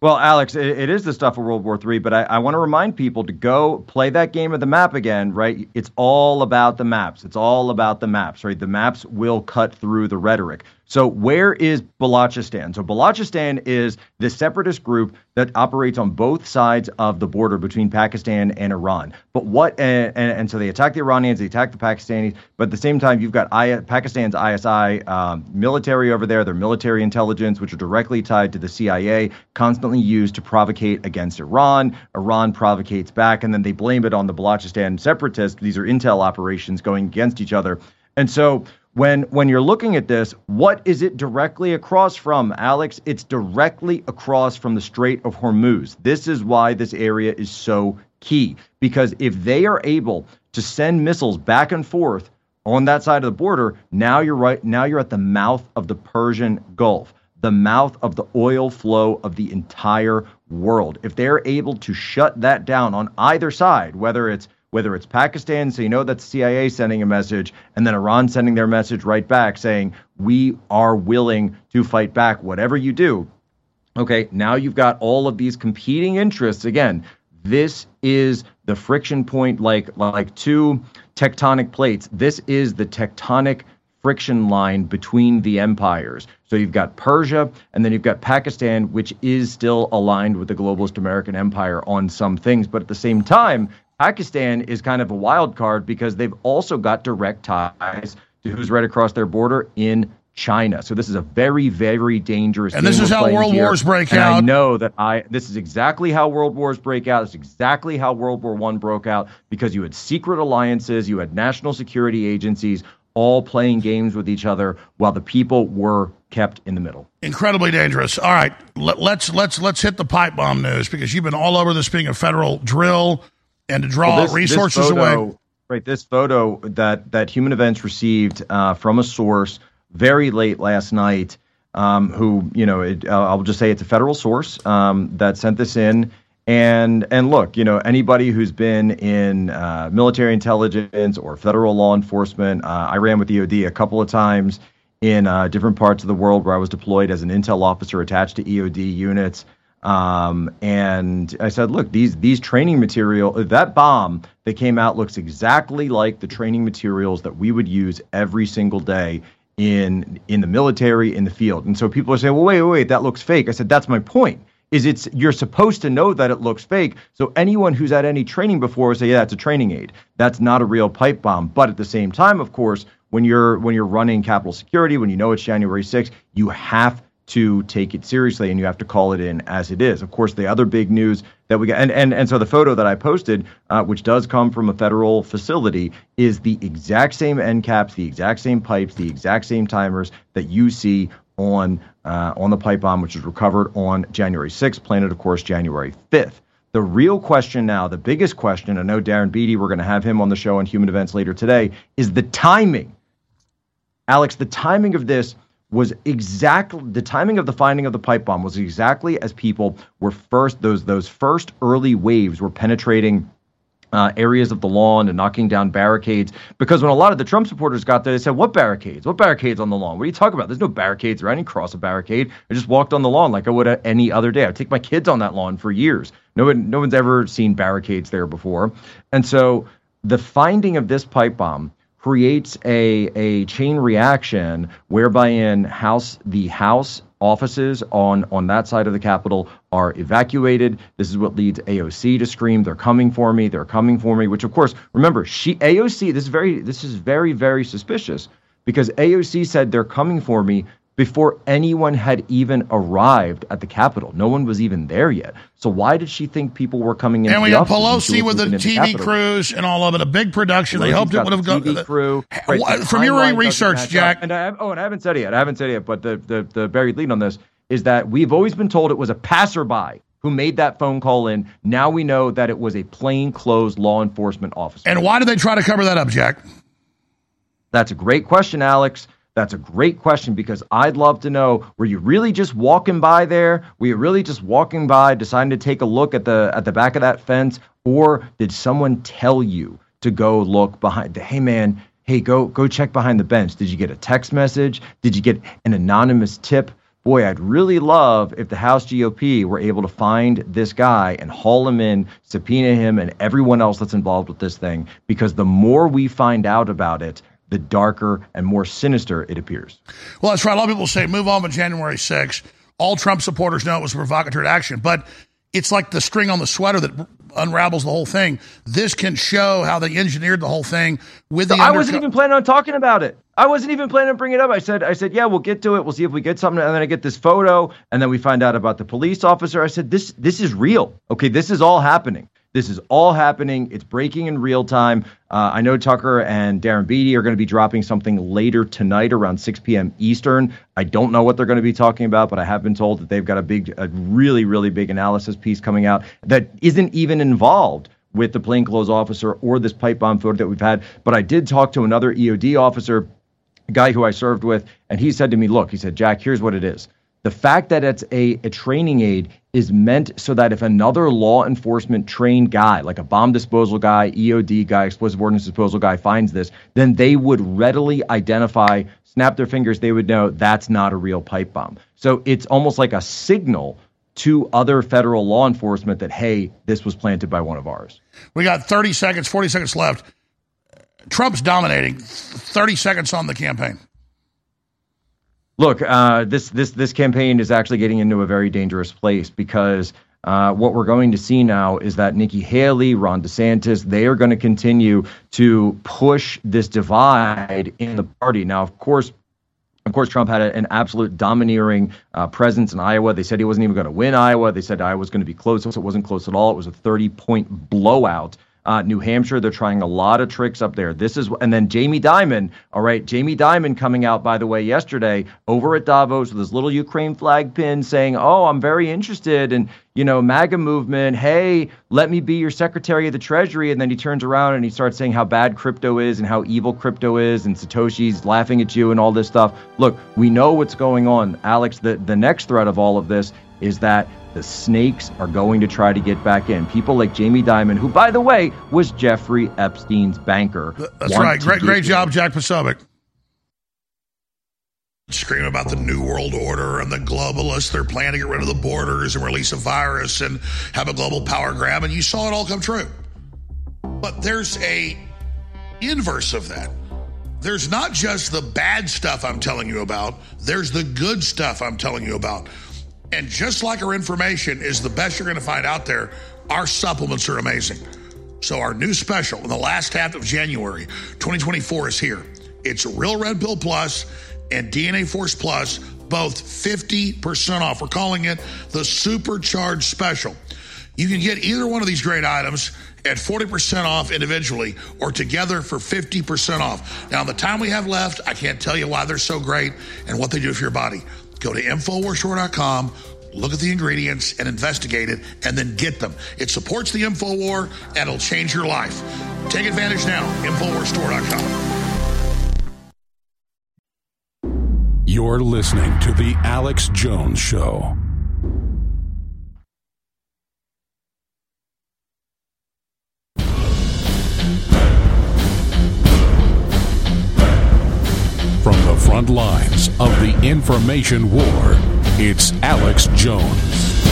Well, Alex, it, it is the stuff of World War III, but I, I want to remind people to go play that game of the map again, right? It's all about the maps. It's all about the maps, right? The maps will cut through the rhetoric. So where is Balochistan? So Balochistan is the separatist group that operates on both sides of the border between Pakistan and Iran. But what and, and, so they attack the Iranians, they attack the Pakistanis, but at the same time you've got I, Pakistan's ISI um, military over there, their military intelligence, which are directly tied to the CIA, constantly used to provocate against Iran. Iran provocates back, and then they blame it on the Balochistan separatists. These are intel operations going against each other, and so when when you're looking at this, what is it directly across from, Alex? It's directly across from the Strait of Hormuz. This is why this area is so key because if they are able to send missiles back and forth on that side of the border, now you're right now you're at the mouth of the Persian Gulf, the mouth of the oil flow of the entire world. If they're able to shut that down on either side, whether it's whether it's Pakistan, so you know that the CIA sending a message, and then Iran sending their message right back saying, we are willing to fight back, whatever you do. Okay, now you've got all of these competing interests. Again, this is the friction point, like like two tectonic plates. This is the tectonic friction line between the empires. So you've got Persia, and then you've got Pakistan, which is still aligned with the globalist American empire on some things. But at the same time, Pakistan is kind of a wild card because they've also got direct ties to who's right across their border in China. So this is a very, very dangerous. And this is how world here. wars break and out. I know that I. This is exactly how world wars break out. It's exactly how World War One broke out because you had secret alliances, you had national security agencies all playing games with each other while the people were kept in the middle. Incredibly dangerous. All right, let, let's let's let's hit the pipe bomb news because you've been all over this being a federal drill and to draw Well, this- resources this photo, away. Right, this photo that that Human Events received uh, from a source very late last night. Um, who you know, it, uh, I'll just say it's a federal source um, that sent this in. And and look, you know, anybody who's been in uh, military intelligence or federal law enforcement, uh, I ran with EOD a couple of times in uh, different parts of the world where I was deployed as an intel officer attached to EOD units. Um, and I said, look, these these training material, that bomb that came out looks exactly like the training materials that we would use every single day in in the military, in the field. And so people are saying, well, wait, wait, wait, that looks fake. I said, that's my point. Is it's you're supposed to know that it looks fake. So anyone who's had any training before will say, yeah, that's a training aid. That's not a real pipe bomb. But at the same time, of course, when you're when you're running capital Security, when you know it's January 6th, you have to take it seriously and you have to call it in as it is. Of course, the other big news that we got, and and, and so the photo that I posted, uh, which does come from a federal facility, is the exact same end caps, the exact same pipes, the exact same timers that you see on uh, on the pipe bomb, which was recovered on January 6th, planted, of course, January 5th. The real question now, the biggest question, I know Darren Beattie, we're going to have him on the show on Human Events later today, is the timing. Alex, the timing of this was exactly the timing of the finding of the pipe bomb was exactly as people were first those those first early waves were penetrating uh, areas of the lawn and knocking down barricades. Because when a lot of the Trump supporters got there, they said, "What barricades? What barricades on the lawn? What are you talking about? There's no barricades or any cross a barricade. I just walked on the lawn like I would any other day. I take my kids on that lawn for years. No one, no one's ever seen barricades there before. And so the finding of this pipe bomb creates a a chain reaction whereby in house the house offices on on that side of the capitol are evacuated. This is what leads AOC to scream they're coming for me they're coming for me which of course remember she AOC this is very this is very very suspicious because AOC said they're coming for me before anyone had even arrived at the Capitol. No one was even there yet. So why did she think people were coming in? And we had Pelosi with the TV crews and all of it, a big production. they Pelosi's hoped it would have gone. TV crew. What- Right, the from your research, Jack. up. And I have, oh, and I haven't said it yet. I haven't said it yet. But the, the the buried lead on this is that we've always been told it was a passerby who made that phone call in. Now we know that it was a plainclothes law enforcement officer. And why did they try to cover that up, Jack? That's a great question, Alex. That's a great question because I'd love to know were you really just walking by there? Were you really just walking by, deciding to take a look at the at the back of that fence, or did someone tell you to go look behind? The hey, man, hey, go go check behind the bench. Did you get a text message? Did you get an anonymous tip? Boy, I'd really love if the House GOP were able to find this guy and haul him in, subpoena him, and everyone else that's involved with this thing. Because the more we find out about it, the darker and more sinister it appears. Well, that's right. A lot of people say move on with January 6th. All Trump supporters know it was a provocatory action, but it's like the string on the sweater that unravels the whole thing. This can show how they engineered the whole thing with the. So I wasn't even planning on talking about it. I wasn't even planning on bringing it up. I said, I said, yeah, we'll get to it. We'll see if we get something. And then I get this photo, and then we find out about the police officer. I said, this, this is real. Okay, this is all happening. This is all happening. It's breaking in real time. Uh, I know Tucker and Darren Beattie are going to be dropping something later tonight around 6 p.m. Eastern. I don't know what they're going to be talking about, but I have been told that they've got a big, a really, really big analysis piece coming out that isn't even involved with the plainclothes officer or this pipe bomb photo that we've had. But I did talk to another EOD officer, a guy who I served with, and he said to me, Look, he said, Jack, here's what it is. The fact that it's a, a training aid is meant so that if another law enforcement trained guy, like a bomb disposal guy, EOD guy, explosive ordnance disposal guy, finds this, then they would readily identify, snap their fingers, they would know that's not a real pipe bomb. So it's almost like a signal to other federal law enforcement that, hey, this was planted by one of ours. We got 30 seconds, 40 seconds left. Trump's dominating. 30 seconds on the campaign. Look, uh, this this this campaign is actually getting into a very dangerous place because uh, what we're going to see now is that Nikki Haley, Ron DeSantis, they are going to continue to push this divide in the party. Now, of course, of course, Trump had an absolute domineering uh, presence in Iowa. They said he wasn't even going to win Iowa. They said Iowa was going to be close. It wasn't close at all. It was a 30 point blowout. Uh, New Hampshire, they're trying a lot of tricks up there. This is, and then Jamie Dimon. All right, Jamie Dimon coming out by the way yesterday over at Davos with his little Ukraine flag pin, saying, "Oh, I'm very interested in you know MAGA movement. Hey, let me be your Secretary of the Treasury." And then he turns around and he starts saying how bad crypto is and how evil crypto is, and Satoshi's laughing at you and all this stuff. Look, we know what's going on, Alex. The the next threat of all of this is that the snakes are going to try to get back in. People like Jamie Dimon, who, by the way, was Jeffrey Epstein's banker. That's right. Great, great job, Jack Posobiec. Scream about the New World Order and the globalists. They're planning to get rid of the borders and release a virus and have a global power grab. And you saw it all come true. But there's a inverse of that. There's not just the bad stuff I'm telling you about, there's the good stuff I'm telling you about. And just like our information is the best you're going to find out there, our supplements are amazing. So, our new special in the last half of January 2024 is here. It's Real Red Pill Plus and DNA Force Plus, both 50% off. We're calling it the Supercharged Special. You can get either one of these great items at 40% off individually or together for 50% off. Now, the time we have left, I can't tell you why they're so great and what they do for your body. Go to InfoWarsStore.com, look at the ingredients and investigate it, and then get them. It supports the InfoWar and it'll change your life. Take advantage now. InfoWarsStore.com. You're listening to The Alex Jones Show. Front lines of the information war, it's Alex Jones.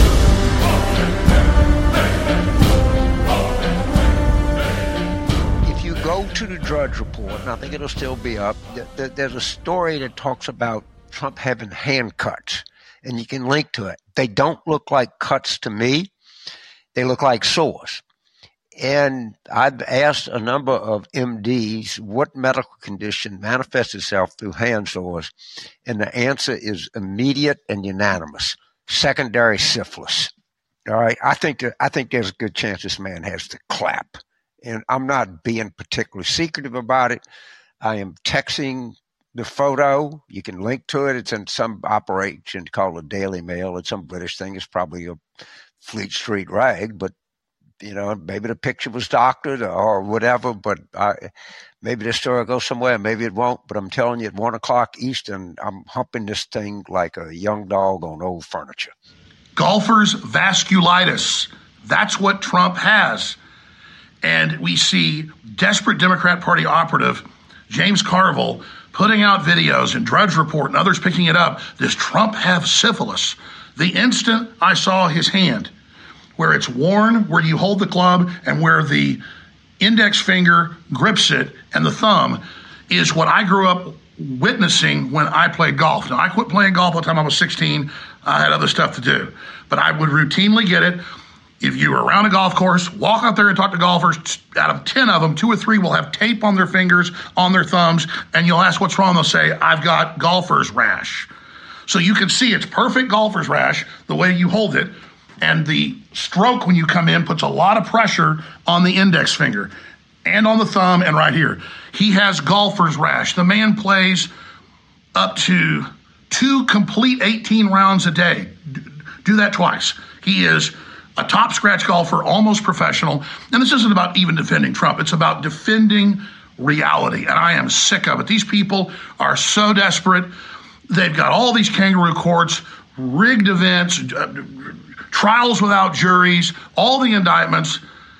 If you go to the Drudge Report, and I think it'll still be up, th- th- there's a story that talks about Trump having hand cuts, and you can link to it. They don't look like cuts to me, they look like sores. And I've asked a number of MDs what medical condition manifests itself through hand sores, and the answer is immediate and unanimous: secondary syphilis. All right, I think that, I think there's a good chance this man has the clap, and I'm not being particularly secretive about it. I am texting the photo. You can link to it. It's in some operation called the Daily Mail. It's some British thing. It's probably a Fleet Street rag, but you know, maybe the picture was doctored or whatever, but I, maybe the story will go somewhere, maybe it won't. But I'm telling you, at one o'clock Eastern, I'm humping this thing like a young dog on old furniture. Golfers' vasculitis. That's what Trump has. And we see desperate Democrat Party operative James Carville putting out videos and Drudge Report and others picking it up. Does Trump have syphilis? The instant I saw his hand, where it's worn, where you hold the club, and where the index finger grips it and the thumb, is what I grew up witnessing when I played golf. Now, I quit playing golf by the time I was 16. I had other stuff to do, but I would routinely get it. If you were around a golf course, walk out there and talk to golfers. Out of 10 of them, two or three will have tape on their fingers, on their thumbs, and you'll ask what's wrong. They'll say, I've got golfer's rash. So you can see it's perfect golfer's rash the way you hold it. And the stroke when you come in puts a lot of pressure on the index finger and on the thumb and right here. He has golfer's rash. The man plays up to two complete 18 rounds a day. Do that twice. He is a top scratch golfer, almost professional. And this isn't about even defending Trump, it's about defending reality. And I am sick of it. These people are so desperate. They've got all these kangaroo courts, rigged events, trials without juries, all the indictments.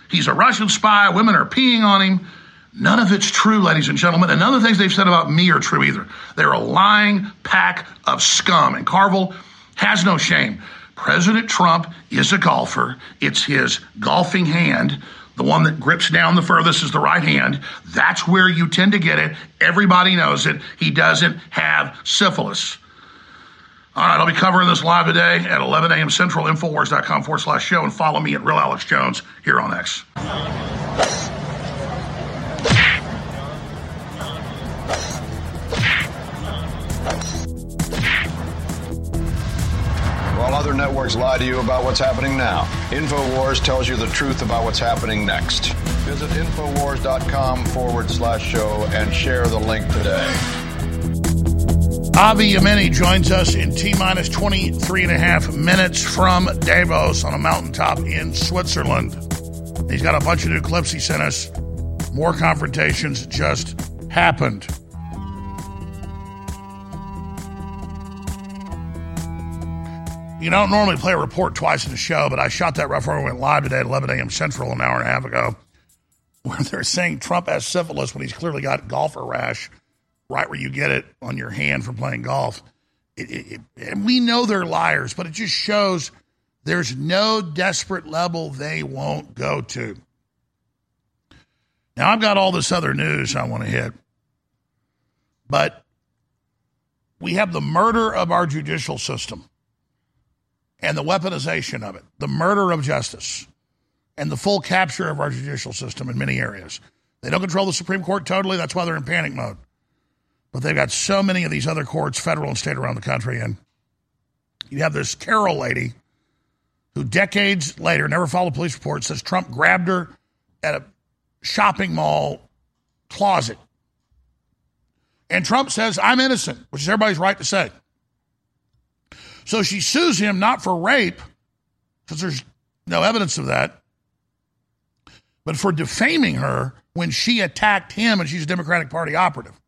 He's a Russian spy. Women are peeing on him. None of it's true, ladies and gentlemen. And none of the things they've said about me are true either. They're a lying pack of scum. And Carville has no shame. President Trump is a golfer. It's his golfing hand. The one that grips down the furthest is the right hand. That's where you tend to get it. Everybody knows it. He doesn't have syphilis. All right, I'll be covering this live today at 11 a.m. Central, Infowars.com forward slash show, and follow me at Real Alex Jones here on X. While other networks lie to you about what's happening now, InfoWars tells you the truth about what's happening next. Visit Infowars.com forward slash show and share the link today. Avi Yemini joins us in T minus 23 and a half minutes from Davos on a mountaintop in Switzerland. He's got a bunch of new clips he sent us. More confrontations just happened. You don't normally play a report twice in the show, but I shot that right before we went live today at 11 a.m. Central an hour and a half ago, where they're saying Trump has syphilis when he's clearly got golfer rash right where you get it on your hand from playing golf. It, it, it, and we know they're liars, but it just shows there's no desperate level they won't go to. Now, I've got all this other news I want to hit, but we have the murder of our judicial system and the weaponization of it, the murder of justice, and the full capture of our judicial system in many areas. They don't control the Supreme Court totally. That's why they're in panic mode. But they've got so many of these other courts, federal and state, around the country. And you have this Carroll lady who decades later never a police report, says Trump grabbed her at a shopping mall closet. And Trump says, I'm innocent, which is everybody's right to say. So she sues him not for rape, because there's no evidence of that, but for defaming her when she attacked him and she's a Democratic Party operative.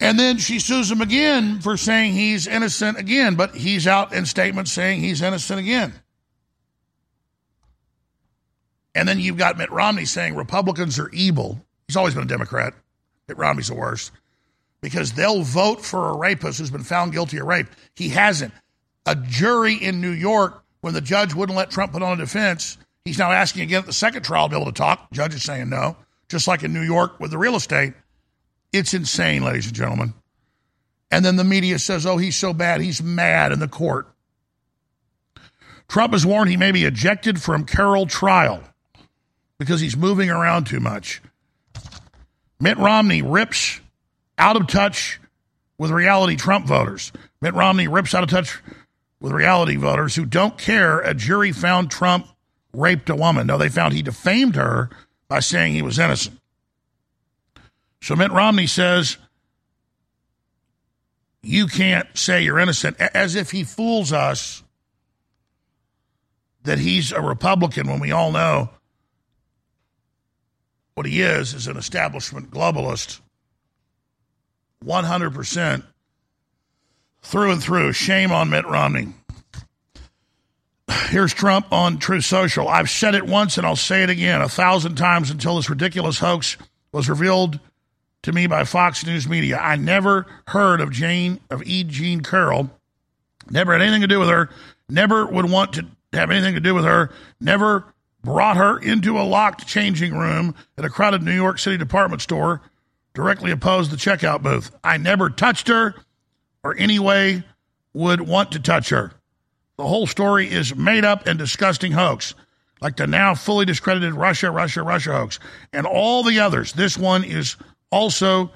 And then she sues him again for saying he's innocent again, but he's out in statements saying he's innocent again. And then you've got Mitt Romney saying Republicans are evil. He's always been a Democrat. Mitt Romney's the worst because they'll vote for a rapist who's been found guilty of rape. He hasn't. A jury in New York, when the judge wouldn't let Trump put on a defense, he's now asking again at the second trial to be able to talk. The judge is saying no, just like in New York with the real estate. It's insane, ladies and gentlemen. And then the media says, oh, he's so bad, he's mad in the court. Trump has warned he may be ejected from Carroll trial because he's moving around too much. Mitt Romney rips out of touch with reality Trump voters. Mitt Romney rips out of touch with reality voters who don't care a jury found Trump raped a woman. No, they found he defamed her by saying he was innocent. So Mitt Romney says, you can't say you're innocent, as if he fools us that he's a Republican when we all know what he is is an establishment globalist 100% through and through. Shame on Mitt Romney. Here's Trump on Truth Social. I've said it once and I'll say it again a thousand times until this ridiculous hoax was revealed to me by Fox News Media. I never heard of Jane of E. Jean Carroll. Never had anything to do with her. Never would want to have anything to do with her. Never brought her into a locked changing room at a crowded New York City department store directly opposed the checkout booth. I never touched her or any way would want to touch her. The whole story is made up and disgusting hoax, like the now fully discredited Russia, Russia, Russia hoax, and all the others. This one is also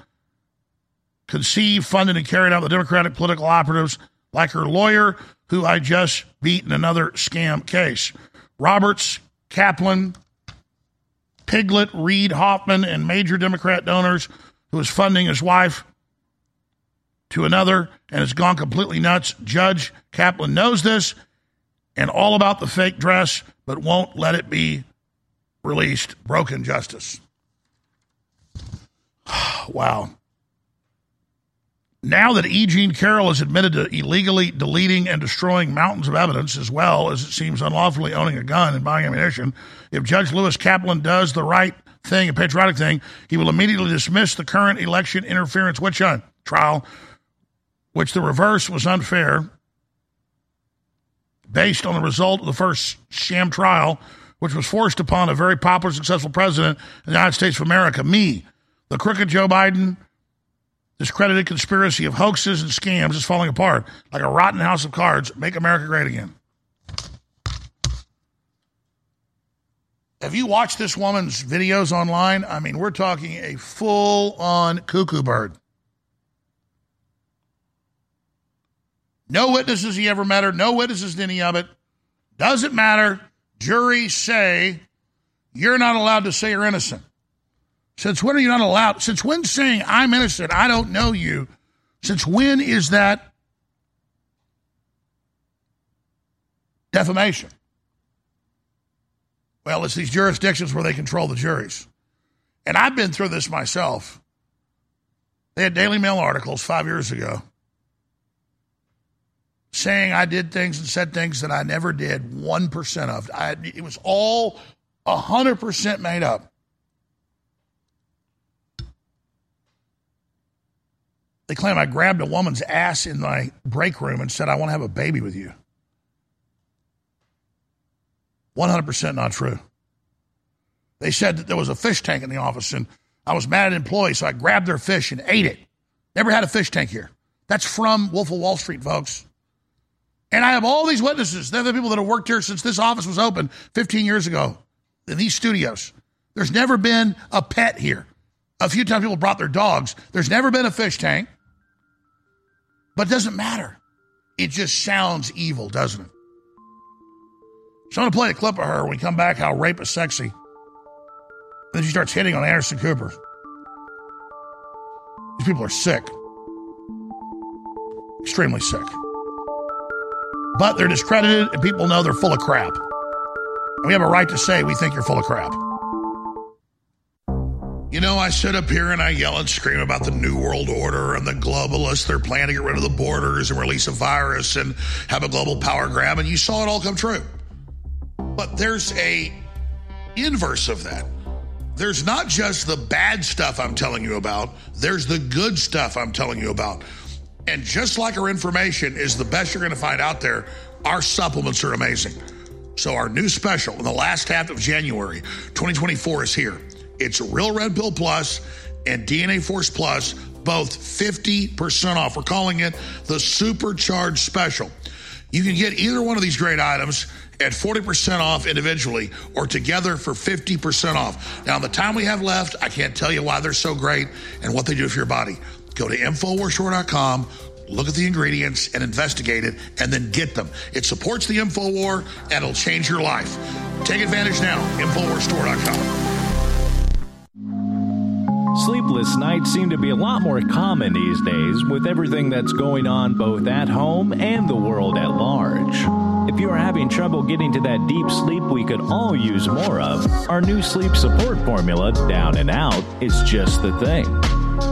conceived, funded, and carried out the Democratic political operatives like her lawyer, who I just beat in another scam case. Roberts, Kaplan, Piglet, Reid, Hoffman, and major Democrat donors who is funding his wife to another and has gone completely nuts. Judge Kaplan knows this and all about the fake dress, but won't let it be released. Broken justice. wow. Now that E. Jean Carroll has admitted to illegally deleting and destroying mountains of evidence, as well as it seems unlawfully owning a gun and buying ammunition, if Judge Lewis Kaplan does the right thing, a patriotic thing, he will immediately dismiss the current election interference witch hunt uh, trial, which the reverse was unfair, based on the result of the first sham trial, which was forced upon a very popular, successful president of the United States of America, me, the crooked Joe Biden discredited conspiracy of hoaxes and scams is falling apart like a rotten house of cards. Make America great again. Have you watched this woman's videos online? I mean, we're talking a full on cuckoo bird. No witnesses he ever met her, no witnesses to any of it. Doesn't matter. Juries say you're not allowed to say you're innocent. Since when are you not allowed? Since when saying I'm innocent, I don't know you, since when is that defamation? Well, it's these jurisdictions where they control the juries. And I've been through this myself. They had Daily Mail articles five years ago saying I did things and said things that I never did 1% of. I, it was all 100% made up. They claim I grabbed a woman's ass in my break room and said, I want to have a baby with you. 100% not true. They said that there was a fish tank in the office and I was mad at employees, so I grabbed their fish and ate it. Never had a fish tank here. That's from Wolf of Wall Street, folks. And I have all these witnesses. They're the people that have worked here since this office was open 15 years ago in these studios. There's never been a pet here. A few times people brought their dogs. There's never been a fish tank. But it doesn't matter. It just sounds evil, doesn't it? So I'm going to play a clip of her when we come back how rape is sexy. And Then she starts hitting on Anderson Cooper. These people are sick. Extremely sick. But they're discredited and people know they're full of crap. And we have a right to say we think you're full of crap. You know, I sit up here and I yell and scream about the New World Order and the globalists. They're planning to get rid of the borders and release a virus and have a global power grab, and you saw it all come true. But there's a inverse of that. There's not just the bad stuff I'm telling you about, there's the good stuff I'm telling you about. And just like our information is the best you're going to find out there, our supplements are amazing. So, our new special in the last half of January 2024 is here. It's Real Red Pill Plus and DNA Force Plus, both 50% off. We're calling it the Supercharged Special. You can get either one of these great items at 40% off individually or together for 50% off. Now, the time we have left, I can't tell you why they're so great and what they do for your body. Go to InfoWarsStore.com, look at the ingredients and investigate it, and then get them. It supports the InfoWar and it'll change your life. Take advantage now, InfoWarsStore.com. Sleepless nights seem to be a lot more common these days with everything that's going on both at home and the world at large. If you are having trouble getting to that deep sleep we could all use more of, our new sleep support formula, Down and Out, is just the thing.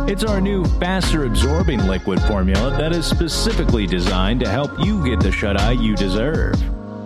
It's our new faster absorbing liquid formula that is specifically designed to help you get the shut eye you deserve.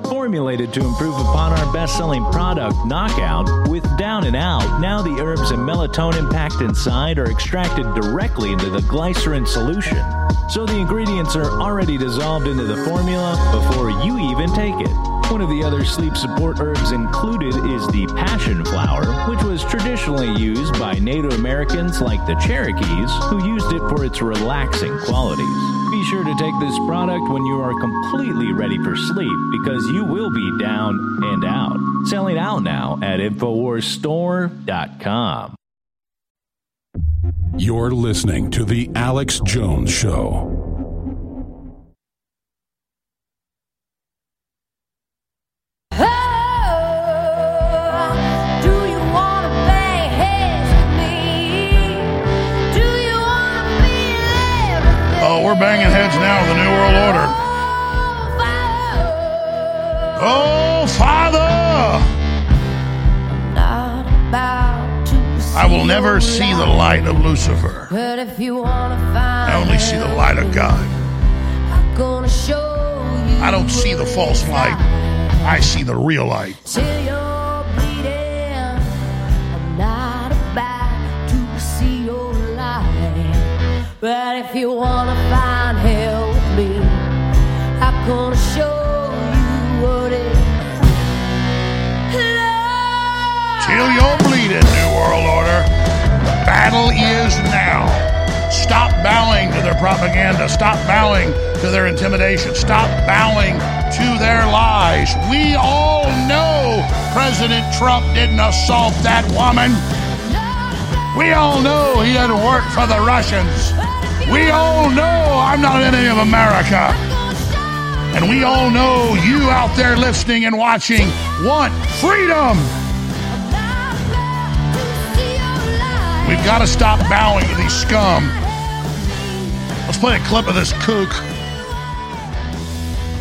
Formulated to improve upon our best selling product, Knockout, with Down and Out, now the herbs and melatonin packed inside are extracted directly into the glycerin solution. So the ingredients are already dissolved into the formula before you even take it. One of the other sleep support herbs included is the passion flower, which was traditionally used by Native Americans like the Cherokees, who used it for its relaxing qualities. Be sure to take this product when you are completely ready for sleep because you will be down and out. Selling out now at InfoWarsStore.com. You're listening to The Alex Jones Show. We're banging heads now with the New World Order. Oh, Father! I will never see the light of Lucifer. I only see the light of God. I don't see the false light. I see the real light. But if you wanna find hell with me, I'm gonna show you what it Till you're bleeding, New World Order. Battle is now. Stop bowing to their propaganda. Stop bowing to their intimidation. Stop bowing to their lies. We all know President Trump didn't assault that woman. We all know he had worked for the Russians. We all know I'm not an enemy of America. And we all know you out there listening and watching want freedom. We've got to stop bowing to these scum. Let's play a clip of this kook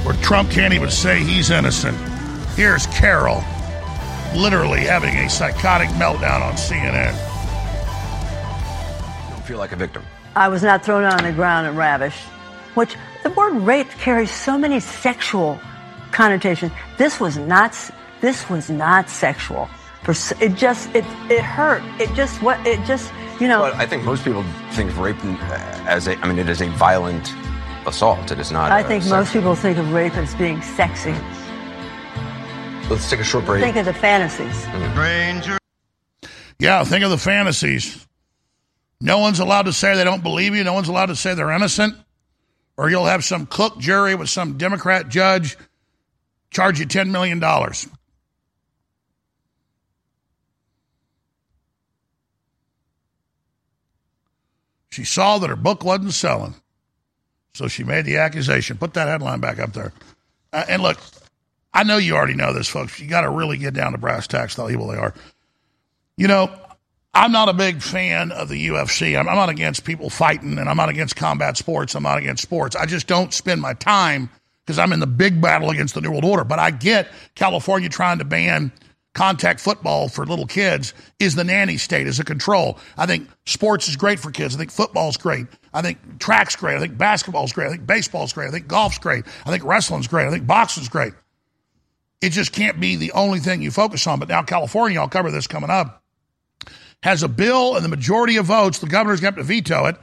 where Trump can't even say he's innocent. Here's Carol literally having a psychotic meltdown on CNN. Don't feel like a victim. I was not thrown on the ground and ravished, which the word rape carries so many sexual connotations. This was not. This was not sexual. It just it it hurt. It just what it just you know. But I think most people think of rape as a, I mean, it is a violent assault. It is not. I think sex- most people think of rape as being sexy. Mm. Let's take a short break. Think of the fantasies. Ranger. Yeah, think of the fantasies. No one's allowed to say they don't believe you. No one's allowed to say they're innocent. Or you'll have some cook jury with some Democrat judge charge you $10 million. She saw that her book wasn't selling. So she made the accusation. Put that headline back up there. Uh, and look, I know you already know this, folks. You got to really get down to brass tacks, how evil they are. You know, I'm not a big fan of the UFC. I'm, I'm not against people fighting, and I'm not against combat sports. I'm not against sports. I just don't spend my time because I'm in the big battle against the New World Order. But I get California trying to ban contact football for little kids is the nanny state, is a control. I think sports is great for kids. I think football's great. I think track's great. I think basketball's great. I think baseball's great. I think golf's great. I think wrestling's great. I think boxing's great. It just can't be the only thing you focus on. But now California, I'll cover this coming up, has a bill and the majority of votes, the governor's going to have to veto it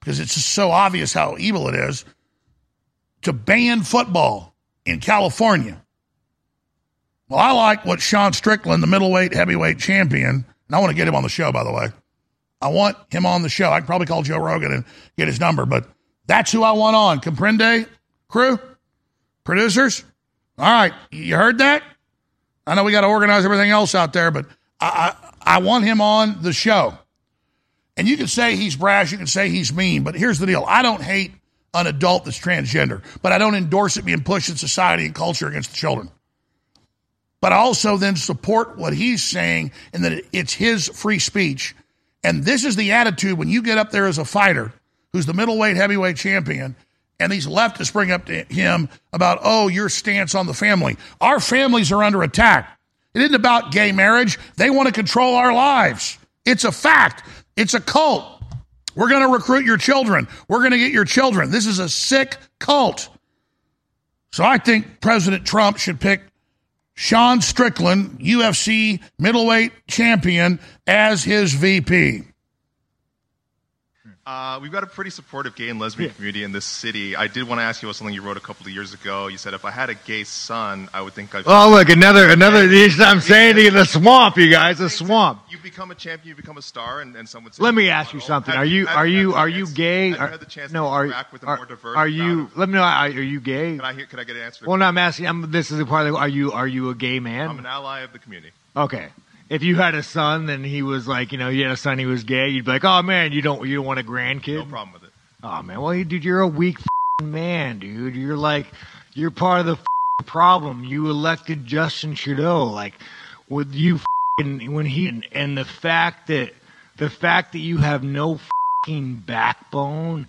because it's just so obvious how evil it is, to ban football in California. Well, I like what Sean Strickland, the middleweight heavyweight champion, and I want to get him on the show, by the way. I want him on the show. I can probably call Joe Rogan and get his number, but that's who I want on. Comprende, crew, producers. All right, you heard that? I know we got to organize everything else out there, but I, I, want him on the show. And you can say he's brash, you can say he's mean, but here's the deal. I don't hate an adult that's transgender, but I don't endorse it being pushed in society and culture against the children. But I also then support what he's saying and that it's his free speech. And this is the attitude when you get up there as a fighter who's the middleweight heavyweight champion and these leftists bring up to him about, oh, your stance on the family. Our families are under attack. It isn't about gay marriage. They want to control our lives. It's a fact. It's a cult. We're going to recruit your children. We're going to get your children. This is a sick cult. So I think President Trump should pick Sean Strickland, UFC middleweight champion, as his VP. Uh, we've got a pretty supportive gay and lesbian Yeah. community in this city. I did want to ask you about something you wrote a couple of years ago. You said if I had a gay son, I would think I'd. Oh, look, another, another. I'm saying to you, the swamp, you guys, the swamp. You become a champion, you become a star, and, and someone. Let me ask you something. Are you, are you, are you gay? Are- the no, are, a are, are you? Let me know. Are, are you gay? Can I hear? Can I get an answer? Well, no, I'm asking. I'm, this is the part. Of, are you, are you a gay man? I'm an ally of the community. Okay. If you had a son, then he was like, you know, you had a son, he was gay. You'd be like, oh man, you don't, you don't want a grandkid. No problem with it. Oh man, well, you- dude, you're a weak man, dude. You're like, you're part of the problem. You elected Justin Trudeau, like, with you f***ing when he and, and the fact that the fact that you have no f***ing backbone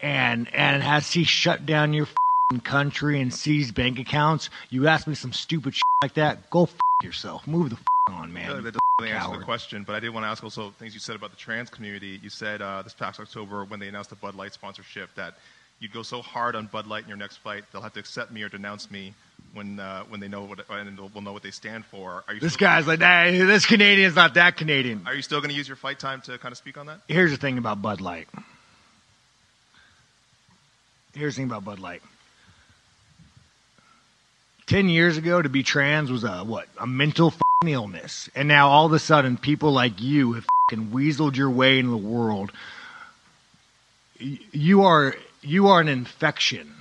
and and has he shut down your f***ing country and seized bank accounts. You ask me some stupid shit like that, go f- yourself. Move the on, man. You that doesn't really answer the question, but I did want to ask also things you said about the trans community. You said uh, this past October when they announced the Bud Light sponsorship that you'd go so hard on Bud Light in your next fight they'll have to accept me or denounce me when uh, when they know what and will know what they stand for. Are you This guy's like, hey, this Canadian's not that Canadian. Are you still going to use your fight time to kind of speak on that? Here's the thing about Bud Light. Here's the thing about Bud Light. Ten years ago, to be trans was a what? A mental illness, and now all of a sudden, people like you have f***ing weaseled your way into the world. You are you are an infection.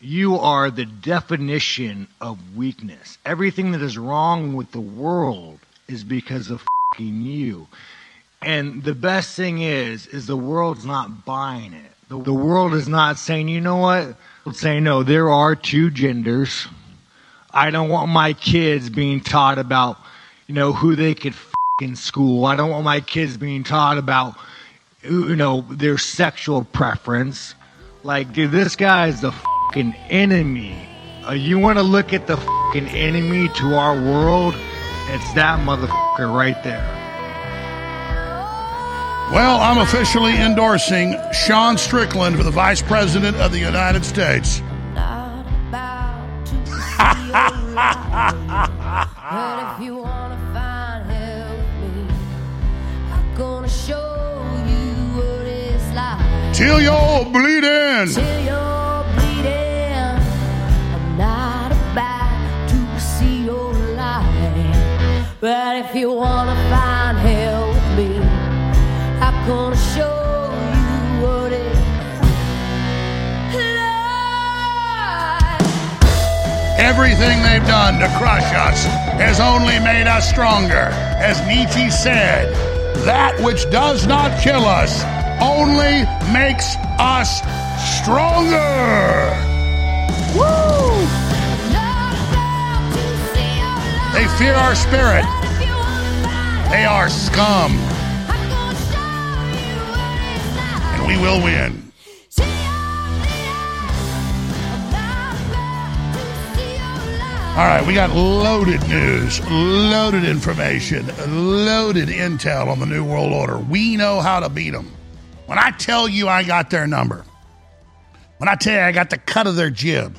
You are the definition of weakness. Everything that is wrong with the world is because of f***ing you. And the best thing is, is the world's not buying it. The, the world is not saying, you know what? Saying, no, there are two genders. I don't want my kids being taught about, you know, who they could f- in school. I don't want my kids being taught about, you know, their sexual preference. Like, dude, this guy is the fucking enemy. Uh, you want to look at the fucking enemy to our world? It's that motherfucker right there. Well, I'm officially endorsing Sean Strickland for the Vice President of the United States. Till you're bleeding. Till you're bleeding. I'm not about to see your light. But if you wanna find hell with me, I'm gonna show you what it's Everything they've done to crush us has only made us stronger. As Nietzsche said, that which does not kill us only makes us stronger. Woo! They fear our spirit. They are scum. And we will win. All right, we got loaded news, loaded information, loaded intel on the New World Order. We know how to beat them. When I tell you I got their number, when I tell you I got the cut of their jib,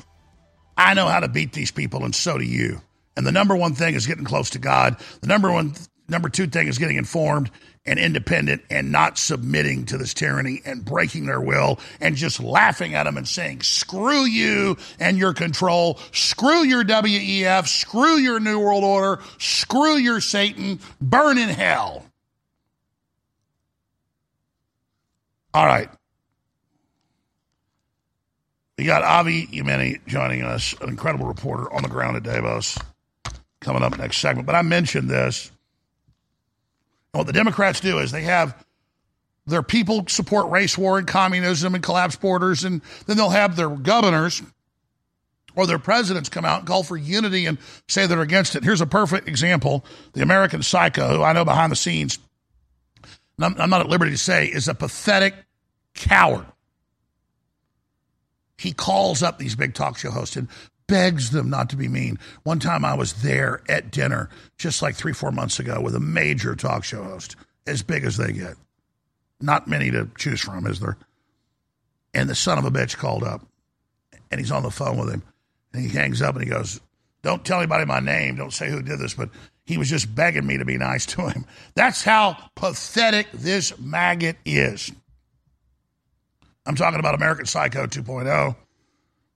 I know how to beat these people, and so do you. And the number one thing is getting close to God. The number one, number two thing is getting informed and independent and not submitting to this tyranny and breaking their will and just laughing at them and saying, screw you and your control, screw your WEF, screw your New World Order, screw your Satan, burn in hell. All right. We got Avi Yemini joining us, an incredible reporter on the ground at Davos, coming up next segment. But I mentioned this. What the Democrats do is they have their people support race war and communism and collapse borders, and then they'll have their governors or their presidents come out and call for unity and say they're against it. Here's a perfect example. The American psycho, who I know behind the scenes, I'm, I'm not at liberty to say, is a pathetic coward. He calls up these big talk show hosts and begs them not to be mean. One time I was there at dinner just like three, four months ago with a major talk show host, as big as they get. Not many to choose from, is there? And the son of a bitch called up and he's on the phone with him. And he hangs up and he goes, Don't tell anybody my name. Don't say who did this, but he was just begging me to be nice to him. That's how pathetic this maggot is. I'm talking about American Psycho 2.0,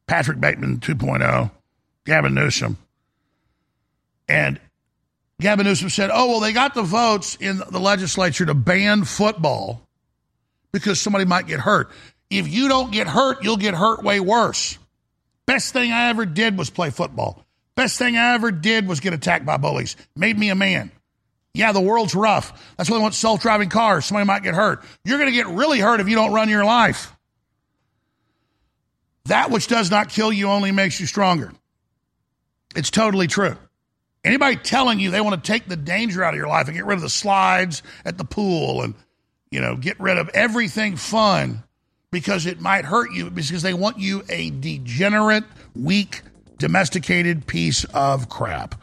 Patrick Bateman 2.0, Gavin Newsom. And Gavin Newsom said, oh, well, they got the votes in the legislature to ban football because somebody might get hurt. If you don't get hurt, you'll get hurt way worse. Best thing I ever did was play football. Best thing I ever did was get attacked by bullies. Made me a man. Yeah, the world's rough. That's why they want self driving cars. Somebody might get hurt. You're going to get really hurt if you don't run your life. That which does not kill you only makes you stronger. It's totally true. Anybody telling you they want to take the danger out of your life and get rid of the slides at the pool and, you know, get rid of everything fun because it might hurt you because they want you a degenerate, weak, domesticated piece of crap.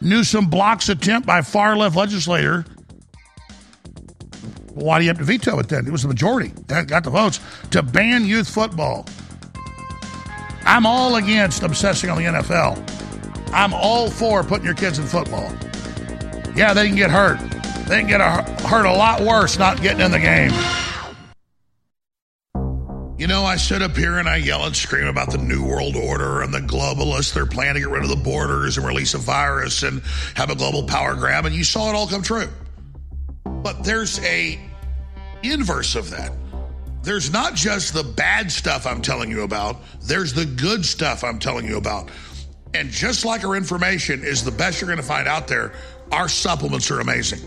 Newsom blocks attempt by far left legislator. why do you have to veto it then? It was the majority that got the votes to ban youth football. I'm all against obsessing on the NFL. I'm all for putting your kids in football. Yeah, they can get hurt. They can get a, hurt a lot worse not getting in the game. You know, I sit up here and I yell and scream about the New World Order and the globalists. They're planning to get rid of the borders and release a virus and have a global power grab, and you saw it all come true. But there's a inverse of that. There's not just the bad stuff I'm telling you about, there's the good stuff I'm telling you about. And just like our information is the best you're going to find out there, our supplements are amazing.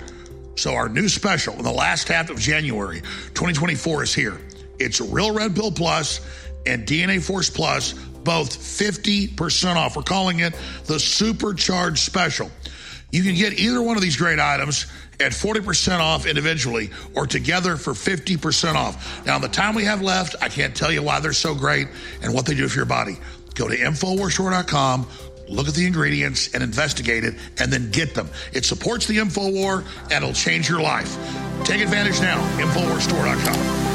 So, our new special in the last half of January 2024 is here. It's Real Red Pill Plus and DNA Force Plus, both 50% off. We're calling it the Supercharged Special. You can get either one of these great items at 40% off individually or together for 50% off. Now, the time we have left, I can't tell you why they're so great and what they do for your body. Go to InfoWarsStore.com, look at the ingredients and investigate it, and then get them. It supports the InfoWar and it'll change your life. Take advantage now, InfoWarsStore.com.